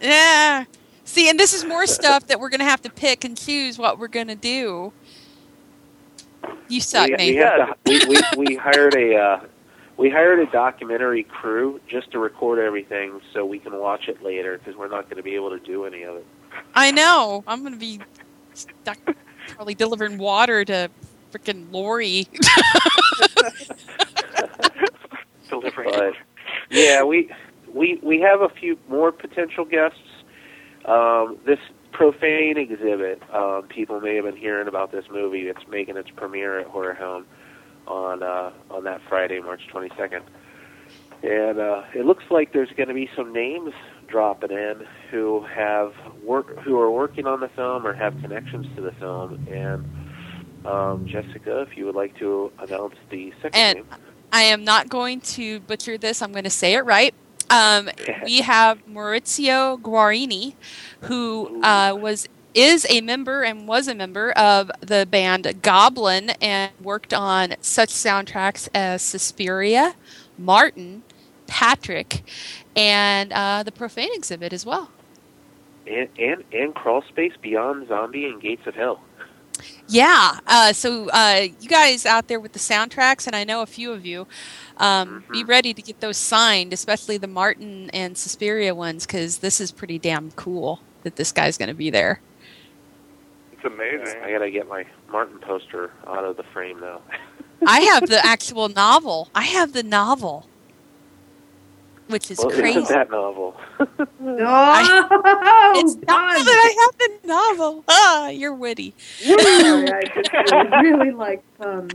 Yeah. See, and this is more stuff that we're going to have to pick and choose what we're going to do. You suck, we, we, to, we, we, we hired a uh, we hired a documentary crew just to record everything so we can watch it later because we're not going to be able to do any of it. I know. I'm going to be stuck probably delivering water to freaking Lori. Delivering. But yeah, we we we have a few more potential guests. Um, this profane exhibit, um, people may have been hearing about this movie. It's making its premiere at Horror Hound on uh, on that Friday, March 22nd, and uh, it looks like there's going to be some names dropping in who have work who are working on the film or have connections to the film. And um, Jessica, if you would like to announce the second And- name. I am not going to butcher this. I'm going to say it right. Um, we have Maurizio Guarini, who uh, was is a member and was a member of the band Goblin and worked on such soundtracks as Suspiria, Martin, Patrick, and uh, the Profane exhibit as well. and and and crawl space beyond zombie and gates of hell Yeah. Uh, so uh, you guys out there with the soundtracks, and I know a few of you, um, be ready to get those signed, especially the Martin and Suspiria ones, because this is pretty damn cool that this guy's going to be there. It's amazing. i gotta get my martin poster out of the frame now I have the actual novel. I have the novel, which is well crazy. isn't that novel Oh, it's not done. that I have the novel. Ah, you're witty. Sorry, I just really, really like puns.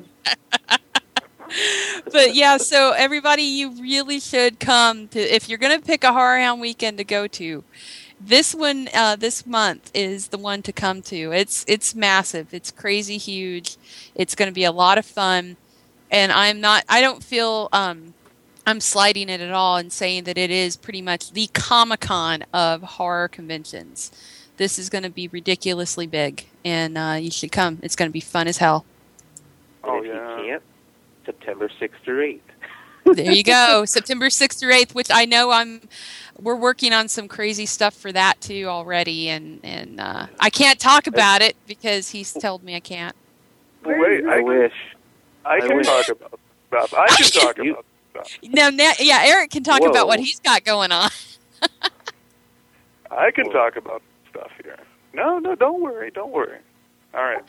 but yeah, so everybody, you really should come to if you're going to pick a horror hound weekend to go to. This one, uh, this month is the one to come to. It's it's massive. It's crazy huge. It's going to be a lot of fun, and I'm not. I don't feel um, I'm sliding it at all and saying that it is pretty much the Comic Con of horror conventions. This is going to be ridiculously big, and uh, you should come. It's going to be fun as hell. Oh, if yeah. you can't september 6th through 8th there you go september 6th through 8th which i know i'm we're working on some crazy stuff for that too already and and uh, i can't talk about it because he's told me i can't Wait, i I can, wish I can wish- talk about stuff. I can talk You- about stuff. no na- yeah eric can talk about what he's got going on I can talk about stuff here. No, no, don't worry, don't worry. All right.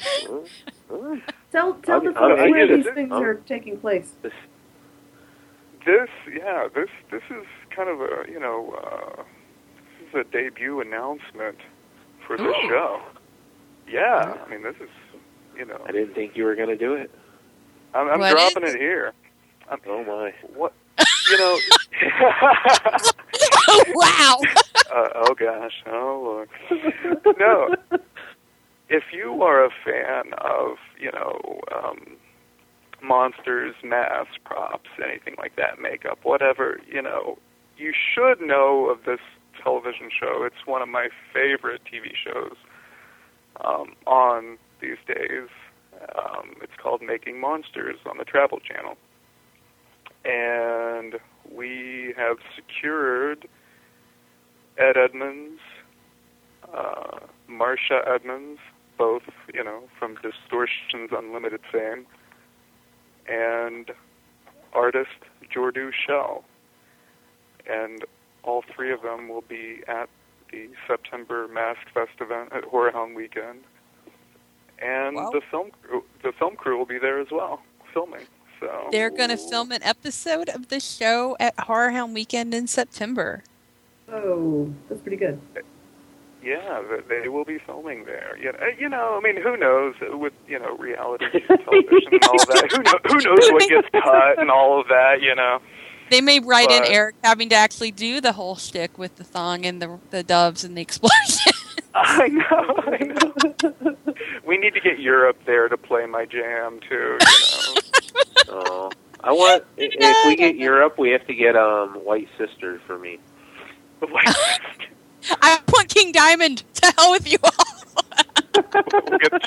Tell tell the folks where these it. things I'll- are taking place. this, yeah, this this is kind of a you know uh, this is a debut announcement for the show. Yeah, I mean this is you know I didn't think you were going to do it. I'm, I'm dropping is it here. I'm, Oh my! what you know? Oh, wow. uh, oh gosh, oh Lord. no. If you are a fan of you know um, monsters, masks, props, anything like that, makeup, whatever, you know, you should know of this television show. It's one of my favorite TV shows um, on these days. Um, it's called Making Monsters on the Travel Channel. And we have secured Ed Edmonds, uh, Marcia Edmonds, both, you know, from Distortions Unlimited fame, and artist Jordu Schell. And all three of them will be at the September Mask Fest event at Horror Hound Weekend. And Wow. the film crew, the film crew will be there as well, filming. So They're going to film an episode of the show at Horror Hound Weekend in September. Oh, that's pretty good. Yeah, they will be filming there. You uh, know, you know, I mean, who knows with you know reality television and all that? Who, know, who knows what gets cut and all of that? You know. They may write in Eric having to actually do the whole shtick with the thong and the the doves and the explosion. I know. I know. we need to get Europe there to play my jam too. You know. Oh, I want. i- If we get Europe, we have to get um White Sister for me. Like, I want King Diamond. To hell with you all. get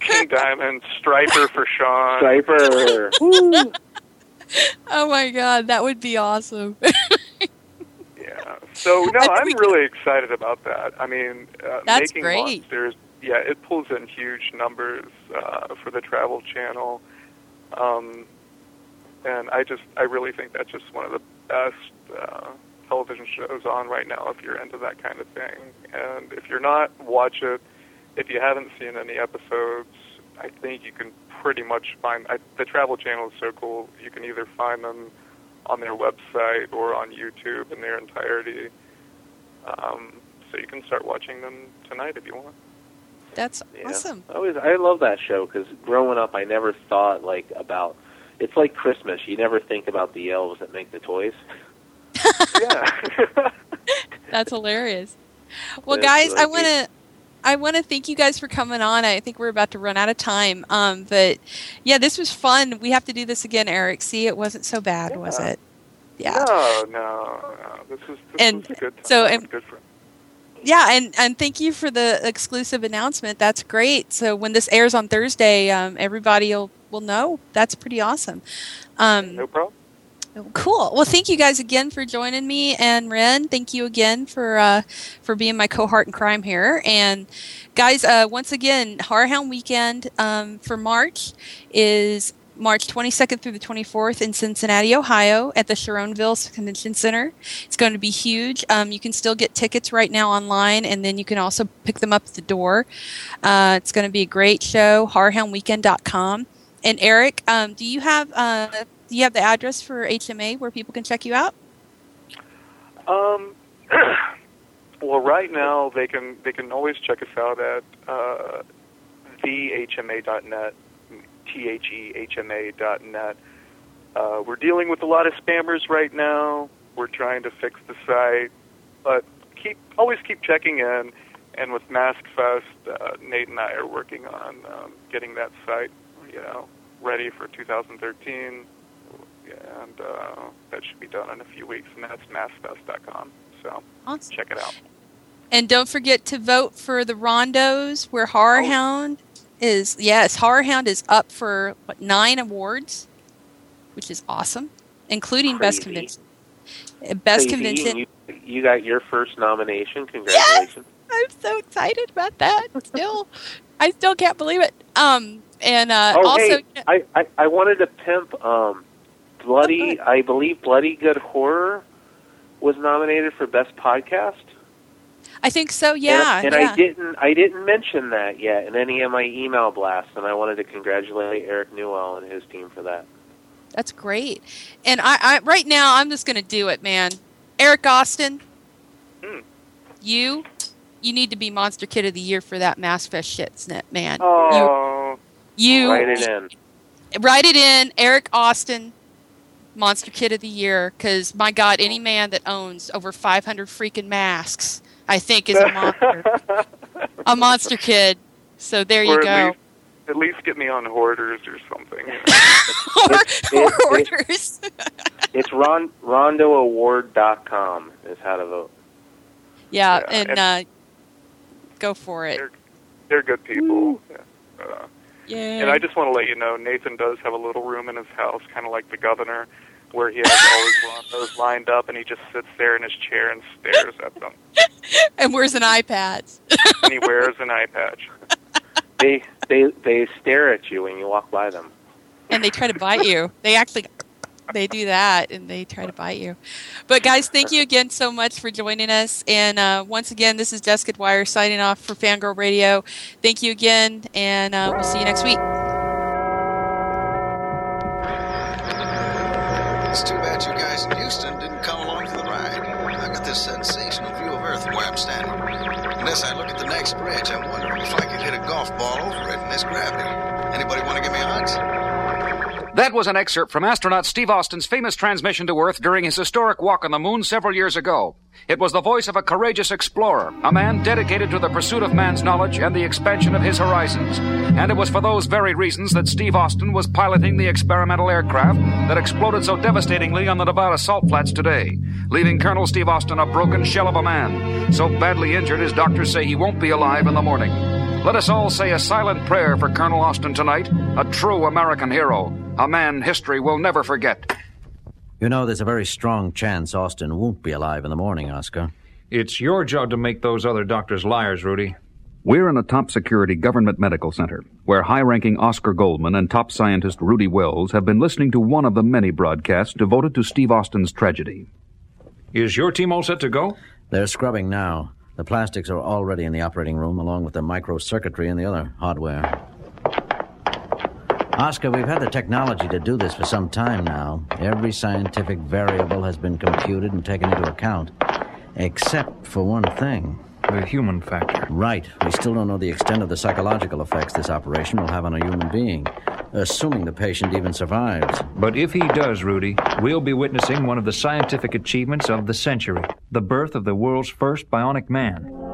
King Diamond, Stryper for Sean. Stryper. Oh my god, that would be awesome. Yeah. So no, I think I'm really excited about that. I mean, uh, That's making great. monsters. Yeah, it pulls in huge numbers uh, for the Travel Channel, um, and I just I really think that's just one of the best uh, television shows on right now. If you're into that kind of thing, and if you're not, watch it. If you haven't seen any episodes, I think you can pretty much find I, the Travel Channel is so cool. You can either find them on their website or on YouTube in their entirety. Um, so you can start watching them tonight if you want. That's Yeah. awesome. I always I love that show because growing up, I never thought like about. It's like Christmas. You never think about the elves that make the toys. yeah. That's hilarious. Well, That's guys, I want to. I want to thank you guys for coming on. I think we're about to run out of time. Um, but yeah, this was fun. We have to do this again, Eric. See, it wasn't so bad, was it? Yeah. No, no, no. This is this And was a good. Time. so, and- good for. Yeah, and, and thank you for the exclusive announcement. That's great. So when this airs on Thursday, um, everybody will, will know. That's pretty awesome. Um, No problem. Cool. Well, thank you guys again for joining me, and Ren, thank you again for uh, for being my cohort in crime here. And guys, uh, once again, Horror Hound Weekend um, for March is March 22nd through the 24th in Cincinnati, Ohio, at the Sharonville Convention Center. It's going to be huge. Um, you can still get tickets right now online, and then you can also pick them up at the door. Uh, it's going to be a great show. HorrorHoundWeekend.com. And Eric, um, do you have uh, do you have the address for HMA where people can check you out? Um, well, right now they can they can always check us out at uh, thehma.net, t h e h m a dot net. Uh, we're dealing with a lot of spammers right now. We're trying to fix the site, but keep always keep checking in. And with MaskFest, uh, Nate and I are working on um, getting that site, you know, ready for 2013 and uh, that should be done in a few weeks, and that's maskfest.com. So Awesome. check it out. And don't forget to vote for the Rondos, where Horror Oh. Hound is. Yes, Horror Hound is up for what nine awards, which is awesome, including best convention. Uh, Best Crazy, convention. You, you got your first nomination. Congratulations. I'm so excited about that. Still, I still can't believe it. Um, and uh, oh, also, hey, I, I I wanted to pimp um, bloody. I believe Bloody Good Horror was nominated for best podcast. I think so. Yeah, and, and yeah. I didn't I didn't mention that yet in any of my email blasts, and I wanted to congratulate Eric Newell and his team for that. That's great. And I, I right now I'm just gonna do it, man. Eric Austin, Hmm. you you need to be Monster Kid of the Year for that Mask Fest shit, snip, man. Oh, You you Write it in. write it in, Eric Austin, Monster Kid of the Year, because my God, any man that owns over 500 freaking masks, I think, is a monster, a monster kid. So there you or go. at least, at least get me on Hoarders or something. or, It- or it- orders. It's ron, rondoaward.com is how to vote. yeah, Yeah, and uh, go for it. They're- They're good people. Yeah. Uh, Yeah. and I just want to let you know, Nathan does have a little room in his house, kind of like the governor, where he has all his rondos lined up, and he just sits there in his chair and stares at them. and wears an iPad? And he wears an eye patch. They they they stare at you when you walk by them. and they try to bite you. They actually they do that and they try to bite you. But guys, thank you again so much for joining us. And uh, once again, this is Jessica Dwyer signing off for Fangirl Radio. Thank you again, and uh, we'll see you next week. It's too bad you guys in Houston didn't come along for the ride. I've got this sensational view of Earth where I'm standing. And as I look at the next bridge, I'm wondering if I could hit a golf ball over it in this gravity. Anybody want to give me odds? That was an excerpt from astronaut Steve Austin's famous transmission to Earth during his historic walk on the moon several years ago. It was the voice of a courageous explorer, a man dedicated to the pursuit of man's knowledge and the expansion of his horizons. And it was for those very reasons that Steve Austin was piloting the experimental aircraft that exploded so devastatingly on the Nevada salt flats today, leaving Colonel Steve Austin a broken shell of a man, so badly injured his doctors say he won't be alive in the morning. Let us all say a silent prayer for Colonel Austin tonight, a true American hero, a man history will never forget. You know, there's a very strong chance Austin won't be alive in the morning, Oscar. It's your job to make those other doctors liars, Rudy. We're in a top security government medical center where high ranking Oscar Goldman and top scientist Rudy Wells have been listening to one of the many broadcasts devoted to Steve Austin's tragedy. Is your team all set to go? They're scrubbing now. The plastics are already in the operating room, along with the microcircuitry and the other hardware. Oscar, we've had the technology to do this for some time now. Every scientific variable has been computed and taken into account, except for one thing. The human factor. Right. We still don't know the extent of the psychological effects this operation will have on a human being, assuming the patient even survives. But if he does, Rudy, we'll be witnessing one of the scientific achievements of the century the birth of the world's first bionic man.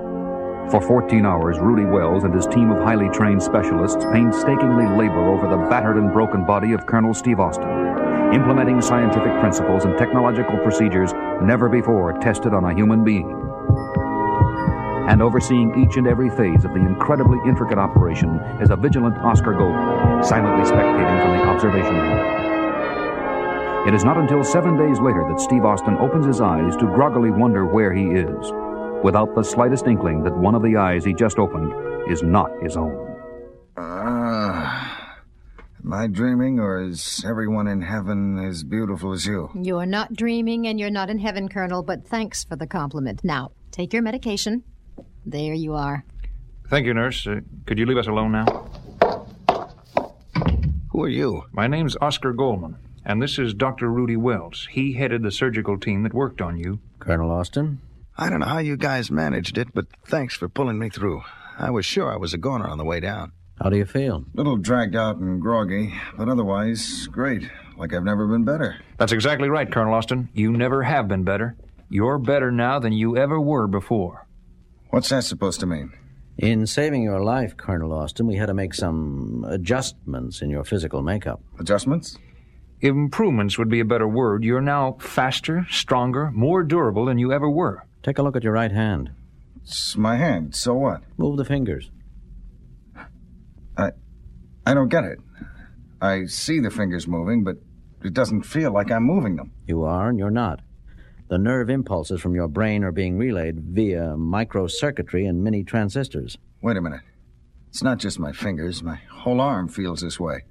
For 14 hours, Rudy Wells and his team of highly trained specialists painstakingly labor over the battered and broken body of Colonel Steve Austin, implementing scientific principles and technological procedures never before tested on a human being. And overseeing each and every phase of the incredibly intricate operation is a vigilant Oscar Gold, silently spectating from the observation room. It is not until seven days later that Steve Austin opens his eyes to groggily wonder where he is, without the slightest inkling that one of the eyes he just opened is not his own. Ah. am I dreaming, or is everyone in heaven as beautiful as you? You're not dreaming and you're not in heaven, Colonel, but thanks for the compliment. Now, take your medication. There you are. Thank you, nurse. Uh, could you leave us alone now? Who are you? My name's Oscar Goldman, and this is Dr. Rudy Wells. He headed the surgical team that worked on you. Colonel Austin? I don't know how you guys managed it, but thanks for pulling me through. I was sure I was a goner on the way down. How do you feel? A little dragged out and groggy, but otherwise great. Like I've never been better. That's exactly right, Colonel Austin. You never have been better. You're better now than you ever were before. What's that supposed to mean? In saving your life, Colonel Austin, we had to make some adjustments in your physical makeup. Adjustments? Improvements would be a better word. You're now faster, stronger, more durable than you ever were. Take a look at your right hand. It's my hand. So what? Move the fingers. I. I don't get it. I see the fingers moving, but it doesn't feel like I'm moving them. You are and you're not. The nerve impulses from your brain are being relayed via microcircuitry and mini transistors. Wait a minute. It's not just my fingers. My whole arm feels this way.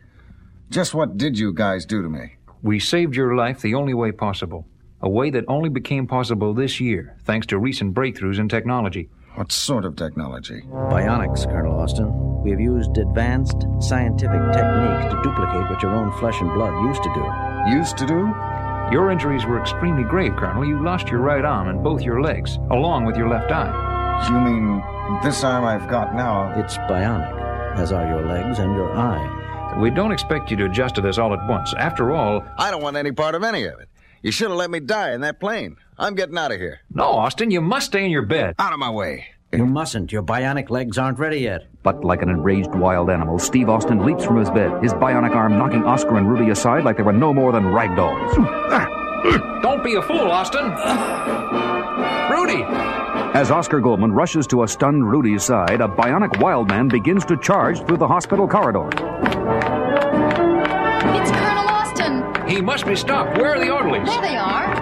Just what did you guys do to me? We saved your life the only way possible. A way that only became possible this year, thanks to recent breakthroughs in technology. What sort of technology? Bionics, Colonel Austin. We've used advanced scientific techniques to duplicate what your own flesh and blood used to do. Used to do? Your injuries were extremely grave, Colonel. You lost your right arm and both your legs, along with your left eye. You mean this arm I've got now? It's bionic, as are your legs and your eye. We don't expect you to adjust to this all at once. After all, I don't want any part of any of it. You should have let me die in that plane. I'm getting out of here. No, Austin, you must stay in your bed. Out of my way. You mustn't. Your bionic legs aren't ready yet. But like an enraged wild animal, Steve Austin leaps from his bed, his bionic arm knocking Oscar and Rudy aside like they were no more than rag dolls. Don't be a fool, Austin. Rudy! As Oscar Goldman rushes to a stunned Rudy's side, a bionic wild man begins to charge through the hospital corridor. It's Colonel Austin. He must be stopped. Where are the orderlies? There they are.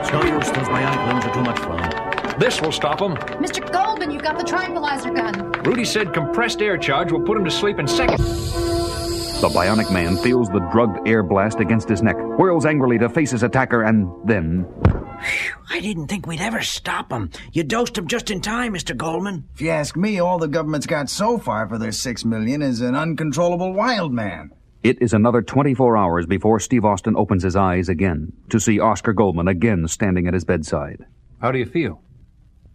It's no use. Those bionic limbs are too much fun. This will stop him. Mr. Goldman, you've got the tranquilizer gun. Rudy said compressed air charge will put him to sleep in seconds. The bionic man feels the drugged air blast against his neck, whirls angrily to face his attacker, and then. I didn't think we'd ever stop him. You dosed him just in time, Mr. Goldman. If you ask me, all the government's got so far for their six million is an uncontrollable wild man. It is another 24 hours before Steve Austin opens his eyes again to see Oscar Goldman again standing at his bedside. How do you feel?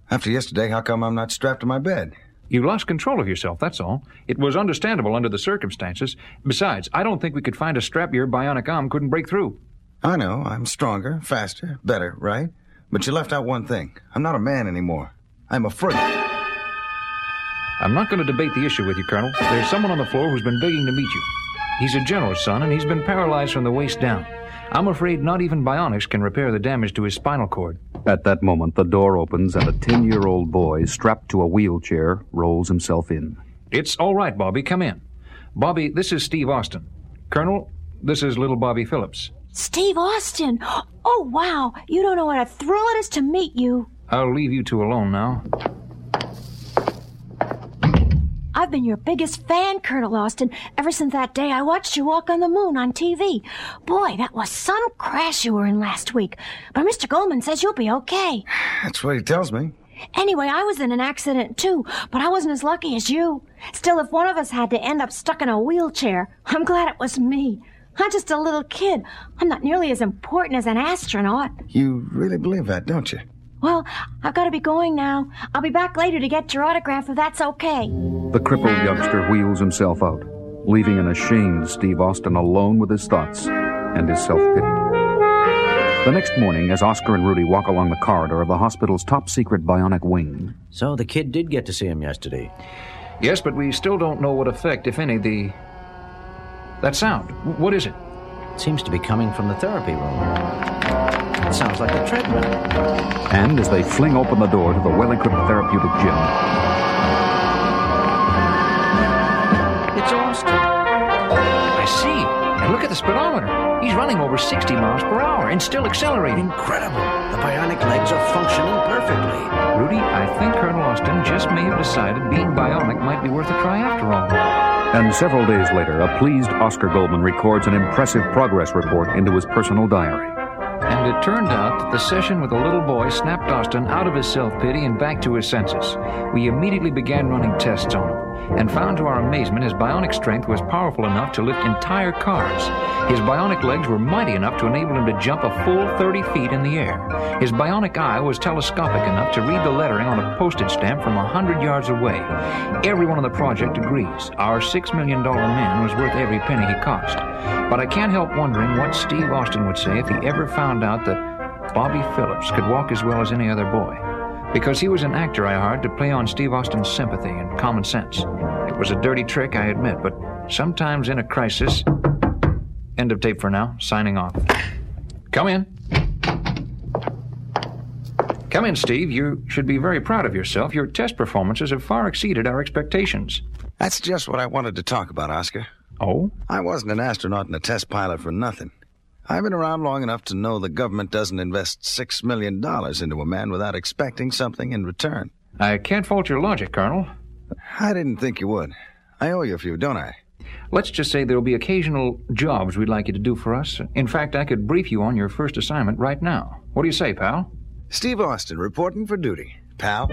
After yesterday, how come I'm not strapped to my bed? You lost control of yourself, that's all. It was understandable under the circumstances. Besides, I don't think we could find a strap your bionic arm couldn't break through. I know, I'm stronger, faster, better, right? But you left out one thing. I'm not a man anymore. I'm a freak. I'm not going to debate the issue with you, Colonel. There's someone on the floor who's been begging to meet you. He's a general's son, and he's been paralyzed from the waist down. I'm afraid not even bionics can repair the damage to his spinal cord. At that moment, the door opens and a 10 year old boy, strapped to a wheelchair, rolls himself in. It's all right, Bobby. Come in. Bobby, this is Steve Austin. Colonel, this is little Bobby Phillips. Steve Austin! Oh, wow! You don't know what a thrill it is to meet you. I'll leave you two alone now. I've been your biggest fan, Colonel Austin, ever since that day I watched you walk on the moon on TV. Boy, that was some crash you were in last week. But Mr. Goldman says you'll be okay. That's what he tells me. Anyway, I was in an accident too, but I wasn't as lucky as you. Still, if one of us had to end up stuck in a wheelchair, I'm glad it was me. I'm just a little kid. I'm not nearly as important as an astronaut. You really believe that, don't you? Well, I've got to be going now. I'll be back later to get your autograph if that's okay. The crippled youngster wheels himself out, leaving an ashamed Steve Austin alone with his thoughts and his self pity. The next morning, as Oscar and Rudy walk along the corridor of the hospital's top secret bionic wing. So the kid did get to see him yesterday. Yes, but we still don't know what effect, if any, the. That sound. What is it? It seems to be coming from the therapy room. It sounds like a treadmill. And as they fling open the door to the well equipped therapeutic gym, It's Austin. I see. And look at the speedometer. He's running over 60 miles per hour and still accelerating. Incredible. The bionic legs are functioning perfectly. Rudy, I think Colonel Austin just may have decided being bionic might be worth a try after all. and several days later, a pleased Oscar Goldman records an impressive progress report into his personal diary. It turned out that the session with the little boy snapped Austin out of his self pity and back to his senses. We immediately began running tests on him and found to our amazement his bionic strength was powerful enough to lift entire cars. His bionic legs were mighty enough to enable him to jump a full 30 feet in the air. His bionic eye was telescopic enough to read the lettering on a postage stamp from a 100 yards away. Everyone on the project agrees. Our $6 million man was worth every penny he cost. But I can't help wondering what Steve Austin would say if he ever found out that Bobby Phillips could walk as well as any other boy. Because he was an actor I hired to play on Steve Austin's sympathy and common sense. It was a dirty trick, I admit, but sometimes in a crisis. End of tape for now. Signing off. Come in. Come in, Steve. You should be very proud of yourself. Your test performances have far exceeded our expectations. That's just what I wanted to talk about, Oscar. Oh? I wasn't an astronaut and a test pilot for nothing. I've been around long enough to know the government doesn't invest six million dollars into a man without expecting something in return. I can't fault your logic, Colonel. I didn't think you would. I owe you a few, don't I? Let's just say there'll be occasional jobs we'd like you to do for us. In fact, I could brief you on your first assignment right now. What do you say, pal? Steve Austin reporting for duty. Pal.